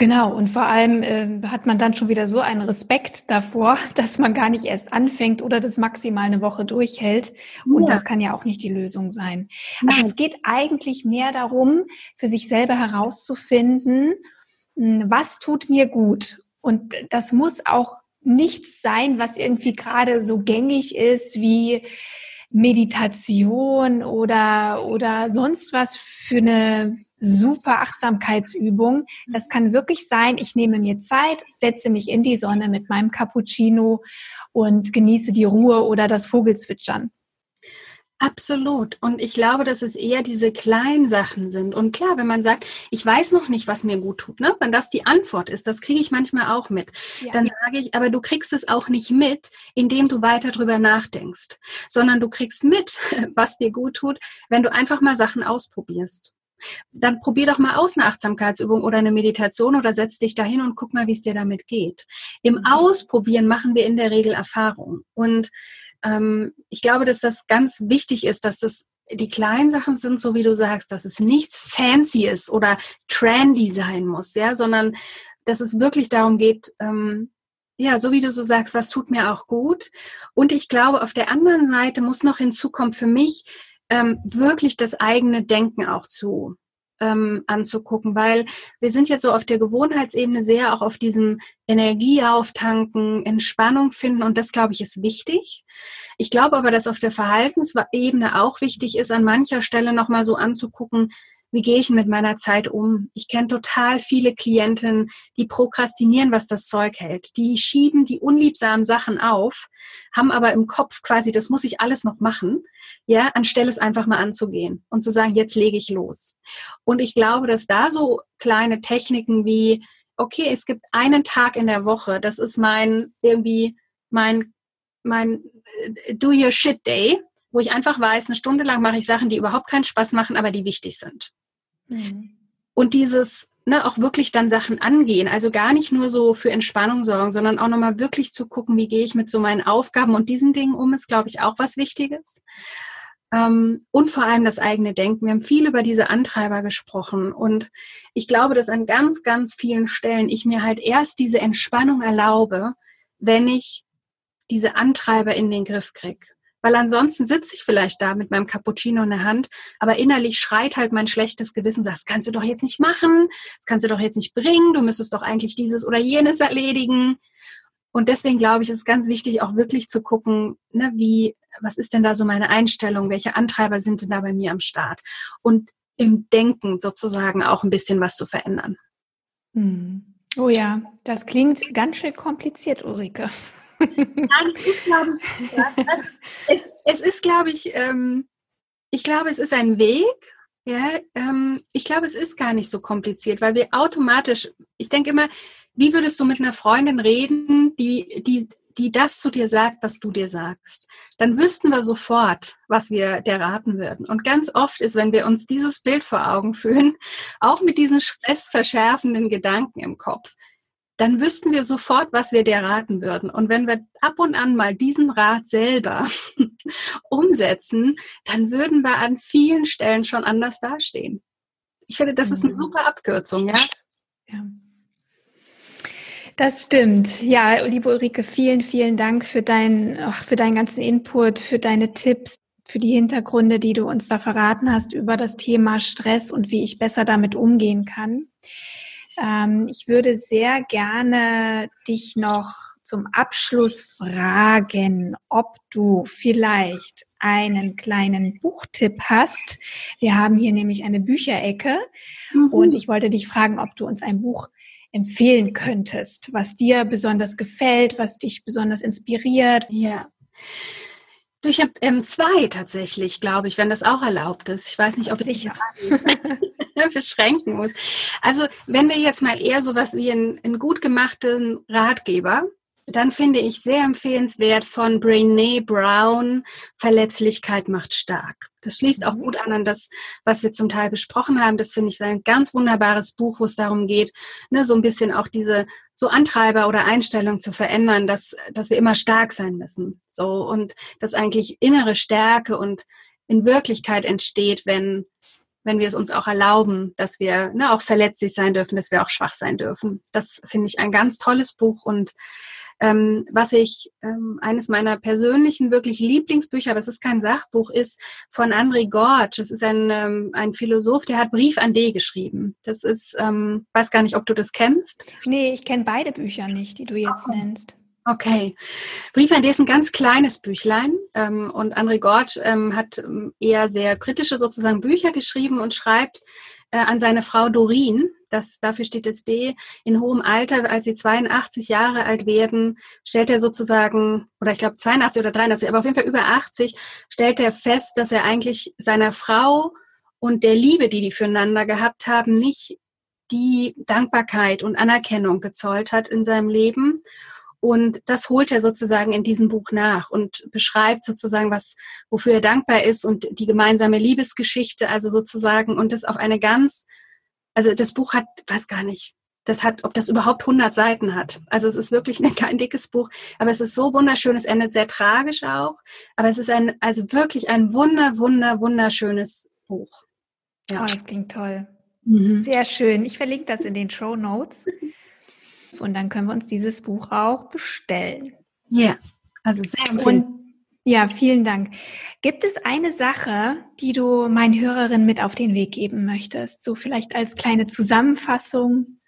Genau, und vor allem äh, hat man dann schon wieder so einen Respekt davor, <laughs> dass man gar nicht erst anfängt oder das maximal eine Woche durchhält. Und ja. das kann ja auch nicht die Lösung sein. Also es geht eigentlich mehr darum, für sich selber herauszufinden, hm, was tut mir gut. Und das muss auch nichts sein, was irgendwie gerade so gängig ist wie Meditation oder, oder sonst was für eine super Achtsamkeitsübung. Das kann wirklich sein, ich nehme mir Zeit, setze mich in die Sonne mit meinem Cappuccino und genieße die Ruhe oder das Vogelzwitschern. Absolut. Und ich glaube, dass es eher diese kleinen Sachen sind. Und klar, wenn man sagt, ich weiß noch nicht, was mir gut tut, ne? wenn das die Antwort ist, das kriege ich manchmal auch mit, ja. dann sage ich, aber du kriegst es auch nicht mit, indem du weiter drüber nachdenkst, sondern du kriegst mit, <laughs> was dir gut tut, wenn du einfach mal Sachen ausprobierst. Dann probier doch mal aus eine Achtsamkeitsübung oder eine Meditation oder setz dich dahin und guck mal, wie es dir damit geht. Im mhm. Ausprobieren machen wir in der Regel Erfahrung. Und ähm, ich glaube, dass das ganz wichtig ist, dass das die kleinen Sachen sind, so wie du sagst, dass es nichts fancy ist oder trendy sein muss, ja, sondern dass es wirklich darum geht, ähm, ja, so wie du so sagst, was tut mir auch gut. Und ich glaube, auf der anderen Seite muss noch hinzukommen für mich ähm, wirklich das eigene Denken auch zu ähm, anzugucken, weil wir sind jetzt so auf der Gewohnheitsebene sehr auch auf diesem Energieauftanken, Entspannung finden und das, glaube ich, ist wichtig. Ich glaube aber, dass auf der Verhaltensebene auch wichtig ist, an mancher Stelle nochmal so anzugucken, wie gehe ich mit meiner Zeit um? Ich kenne total viele Klientinnen, die prokrastinieren, was das Zeug hält. Die schieben die unliebsamen Sachen auf, haben aber im Kopf quasi, das muss ich alles noch machen, ja, anstelle es einfach mal anzugehen und zu sagen, jetzt lege ich los. Und ich glaube, dass da so kleine Techniken wie, okay, es gibt einen Tag in der Woche, das ist mein irgendwie mein mein äh, Do Your Shit Day, wo ich einfach weiß, eine Stunde lang mache ich Sachen, die überhaupt keinen Spaß machen, aber die wichtig sind. Mhm. Und dieses, ne, auch wirklich dann Sachen angehen, also gar nicht nur so für Entspannung sorgen, sondern auch nochmal wirklich zu gucken, wie gehe ich mit so meinen Aufgaben und diesen Dingen um, ist, glaube ich, auch was Wichtiges. Ähm, und vor allem das eigene Denken. Wir haben viel über diese Antreiber gesprochen und ich glaube, dass an ganz, ganz vielen Stellen ich mir halt erst diese Entspannung erlaube, wenn ich diese Antreiber in den Griff kriege. Weil ansonsten sitze ich vielleicht da mit meinem Cappuccino in der Hand, aber innerlich schreit halt mein schlechtes Gewissen, sagt, das kannst du doch jetzt nicht machen, das kannst du doch jetzt nicht bringen, du müsstest doch eigentlich dieses oder jenes erledigen. Und deswegen glaube ich, ist es ganz wichtig, auch wirklich zu gucken, ne, wie, was ist denn da so meine Einstellung, welche Antreiber sind denn da bei mir am Start? Und im Denken sozusagen auch ein bisschen was zu verändern. Hm. Oh ja, das klingt ganz schön kompliziert, Ulrike. Nein, es ist, glaube ich, es, es, ist, glaube ich, ähm, ich glaube, es ist ein Weg. Ja, ähm, ich glaube, es ist gar nicht so kompliziert, weil wir automatisch, ich denke immer, wie würdest du mit einer Freundin reden, die, die, die das zu dir sagt, was du dir sagst? Dann wüssten wir sofort, was wir dir raten würden. Und ganz oft ist, wenn wir uns dieses Bild vor Augen führen, auch mit diesen stressverschärfenden Gedanken im Kopf, dann wüssten wir sofort, was wir dir raten würden. Und wenn wir ab und an mal diesen Rat selber <laughs> umsetzen, dann würden wir an vielen Stellen schon anders dastehen. Ich finde, das ist eine mhm. super Abkürzung, ja? ja. Das stimmt. Ja, liebe Ulrike, vielen, vielen Dank für, dein, ach, für deinen ganzen Input, für deine Tipps, für die Hintergründe, die du uns da verraten hast über das Thema Stress und wie ich besser damit umgehen kann. Ähm, ich würde sehr gerne dich noch zum Abschluss fragen, ob du vielleicht einen kleinen Buchtipp hast. Wir haben hier nämlich eine Bücherecke mhm. und ich wollte dich fragen, ob du uns ein Buch empfehlen könntest, was dir besonders gefällt, was dich besonders inspiriert. Ja. Ich habe ähm, zwei tatsächlich, glaube ich, wenn das auch erlaubt ist. Ich weiß nicht, ob sicher. ich <laughs> <laughs> beschränken muss. Also wenn wir jetzt mal eher so was wie einen, einen gut gemachten Ratgeber, dann finde ich sehr empfehlenswert von Brene Brown, Verletzlichkeit macht stark. Das schließt auch mhm. gut an an das, was wir zum Teil besprochen haben. Das finde ich ein ganz wunderbares Buch, wo es darum geht, ne, so ein bisschen auch diese so Antreiber oder Einstellung zu verändern, dass, dass wir immer stark sein müssen. So und dass eigentlich innere Stärke und in Wirklichkeit entsteht, wenn wenn wir es uns auch erlauben, dass wir ne, auch verletzlich sein dürfen, dass wir auch schwach sein dürfen. Das finde ich ein ganz tolles Buch und ähm, was ich, ähm, eines meiner persönlichen wirklich Lieblingsbücher, aber es ist kein Sachbuch, ist von André Gorge. Das ist ein, ähm, ein Philosoph, der hat Brief an D geschrieben. Das ist, ähm, weiß gar nicht, ob du das kennst. Nee, ich kenne beide Bücher nicht, die du jetzt oh. nennst. Okay. Brief an D ist ein ganz kleines Büchlein ähm, und André Gorge ähm, hat ähm, eher sehr kritische sozusagen Bücher geschrieben und schreibt äh, an seine Frau Dorin, das, dafür steht jetzt D, in hohem Alter, als sie 82 Jahre alt werden, stellt er sozusagen, oder ich glaube 82 oder 83, aber auf jeden Fall über 80, stellt er fest, dass er eigentlich seiner Frau und der Liebe, die die füreinander gehabt haben, nicht die Dankbarkeit und Anerkennung gezollt hat in seinem Leben Und das holt er sozusagen in diesem Buch nach und beschreibt sozusagen, was, wofür er dankbar ist und die gemeinsame Liebesgeschichte, also sozusagen, und das auf eine ganz, also das Buch hat, weiß gar nicht, das hat, ob das überhaupt 100 Seiten hat. Also es ist wirklich <laughs> ein, kein dickes Buch, aber es ist so wunderschön. Es endet sehr tragisch auch, aber es ist ein, also wirklich ein wunder, wunder, wunderschönes Buch. Ja. Oh, das klingt toll. Mhm. Sehr schön. Ich verlinke das in den Show Notes. <laughs> Und dann können wir uns dieses Buch auch bestellen. Ja, also sehr Und ja, vielen Dank. Gibt es eine Sache, die du meinen Hörerinnen mit auf den Weg geben möchtest? So vielleicht als kleine Zusammenfassung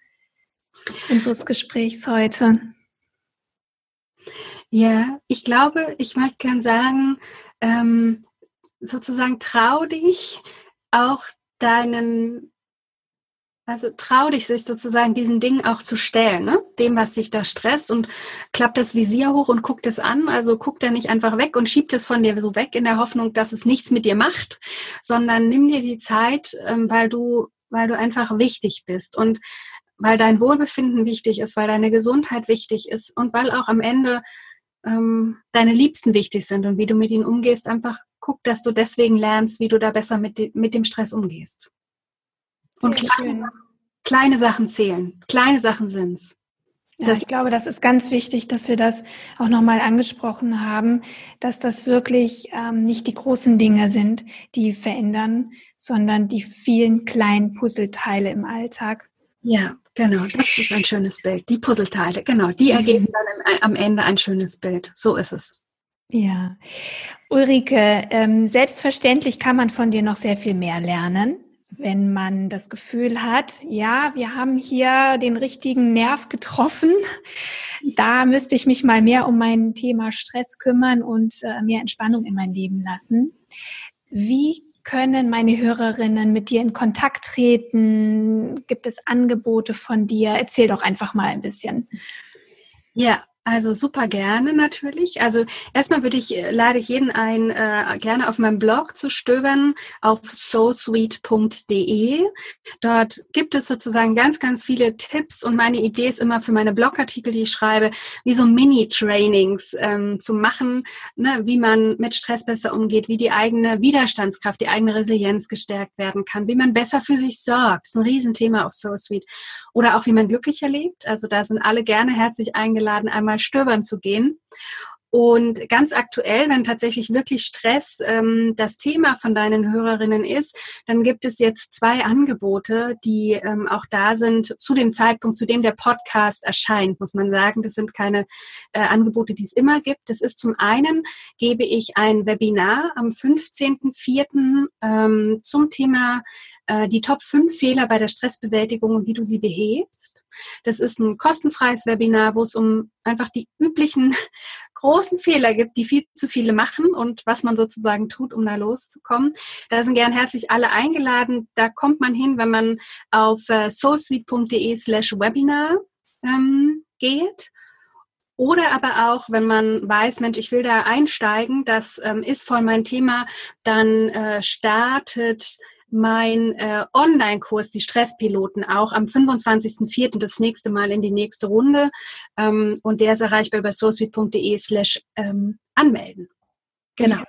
unseres Gesprächs heute. Ja, ich glaube, ich möchte gern sagen, ähm, sozusagen trau dich auch deinen also trau dich, sich sozusagen diesen Dingen auch zu stellen, ne? Dem, was sich da stresst und klappt das Visier hoch und guckt es an. Also guckt er nicht einfach weg und schiebt es von dir so weg in der Hoffnung, dass es nichts mit dir macht, sondern nimm dir die Zeit, ähm, weil du, weil du einfach wichtig bist und weil dein Wohlbefinden wichtig ist, weil deine Gesundheit wichtig ist und weil auch am Ende ähm, deine Liebsten wichtig sind und wie du mit ihnen umgehst. Einfach guck, dass du deswegen lernst, wie du da besser mit, mit dem Stress umgehst. Und kleine, kleine, Sachen zählen. Kleine Sachen sind's. Ja, ich glaube, das ist ganz wichtig, dass wir das auch nochmal angesprochen haben, dass das wirklich ähm, nicht die großen Dinge sind, die verändern, sondern die vielen kleinen Puzzleteile im Alltag. Ja, genau, das ist ein schönes Bild. Die Puzzleteile, genau, die ergeben dann am Ende ein schönes Bild. So ist es. Ja, Ulrike, ähm, selbstverständlich kann man von dir noch sehr viel mehr lernen wenn man das Gefühl hat, ja, wir haben hier den richtigen Nerv getroffen, da müsste ich mich mal mehr um mein Thema Stress kümmern und äh, mehr Entspannung in mein Leben lassen. Wie können meine Hörerinnen mit dir in Kontakt treten? Gibt es Angebote von dir? Erzähl doch einfach mal ein bisschen. Ja, also super gerne natürlich. Also erstmal würde ich, äh, lade ich jeden ein, äh, gerne auf meinem Blog zu stöbern auf soulsweet.de. Dort gibt es sozusagen ganz, ganz viele Tipps und meine Idee ist immer für meine Blogartikel, die ich schreibe, wie so Mini-Trainings ähm, zu machen, ne, wie man mit Stress besser umgeht, wie die eigene Widerstandskraft, die eigene Resilienz gestärkt werden kann, wie man besser für sich sorgt. Das ist ein Riesenthema auf SoulSweet. Oder auch wie man glücklicher lebt. Also da sind alle gerne herzlich eingeladen, einmal mal stöbern zu gehen. Und ganz aktuell, wenn tatsächlich wirklich Stress ähm, das Thema von deinen Hörerinnen ist, dann gibt es jetzt zwei Angebote, die ähm, auch da sind zu dem Zeitpunkt, zu dem der Podcast erscheint, muss man sagen. Das sind keine äh, Angebote, die es immer gibt. Das ist zum einen, gebe ich ein Webinar am 15.04. Ähm, zum Thema äh, die Top 5 Fehler bei der Stressbewältigung und wie du sie behebst. Das ist ein kostenfreies Webinar, wo es um einfach die üblichen <laughs> großen Fehler gibt, die viel zu viele machen und was man sozusagen tut, um da loszukommen. Da sind gern herzlich alle eingeladen. Da kommt man hin, wenn man auf äh, soulsweet.de slash Webinar ähm, geht. Oder aber auch, wenn man weiß, Mensch, ich will da einsteigen, das ähm, ist voll mein Thema, dann äh, startet mein äh, Online-Kurs, die Stresspiloten, auch am 25.04. das nächste Mal in die nächste Runde. Ähm, und der ist erreichbar über sourceweed.de slash ähm, anmelden. Genau.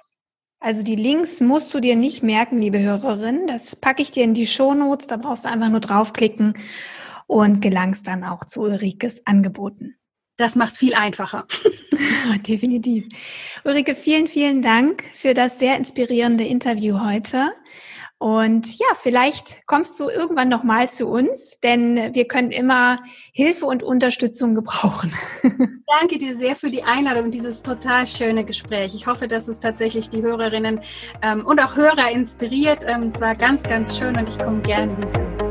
Also die Links musst du dir nicht merken, liebe Hörerin. Das packe ich dir in die Shownotes. Da brauchst du einfach nur draufklicken und gelangst dann auch zu Ulrikes Angeboten. Das macht es viel einfacher. <laughs> <laughs> Definitiv. Ulrike, vielen, vielen Dank für das sehr inspirierende Interview heute. Und ja, vielleicht kommst du irgendwann noch mal zu uns, denn wir können immer Hilfe und Unterstützung gebrauchen. <laughs> Danke dir sehr für die Einladung und dieses total schöne Gespräch. Ich hoffe, dass es tatsächlich die Hörerinnen ähm, und auch Hörer inspiriert. Ähm, es war ganz, ganz schön und ich komme gerne wieder.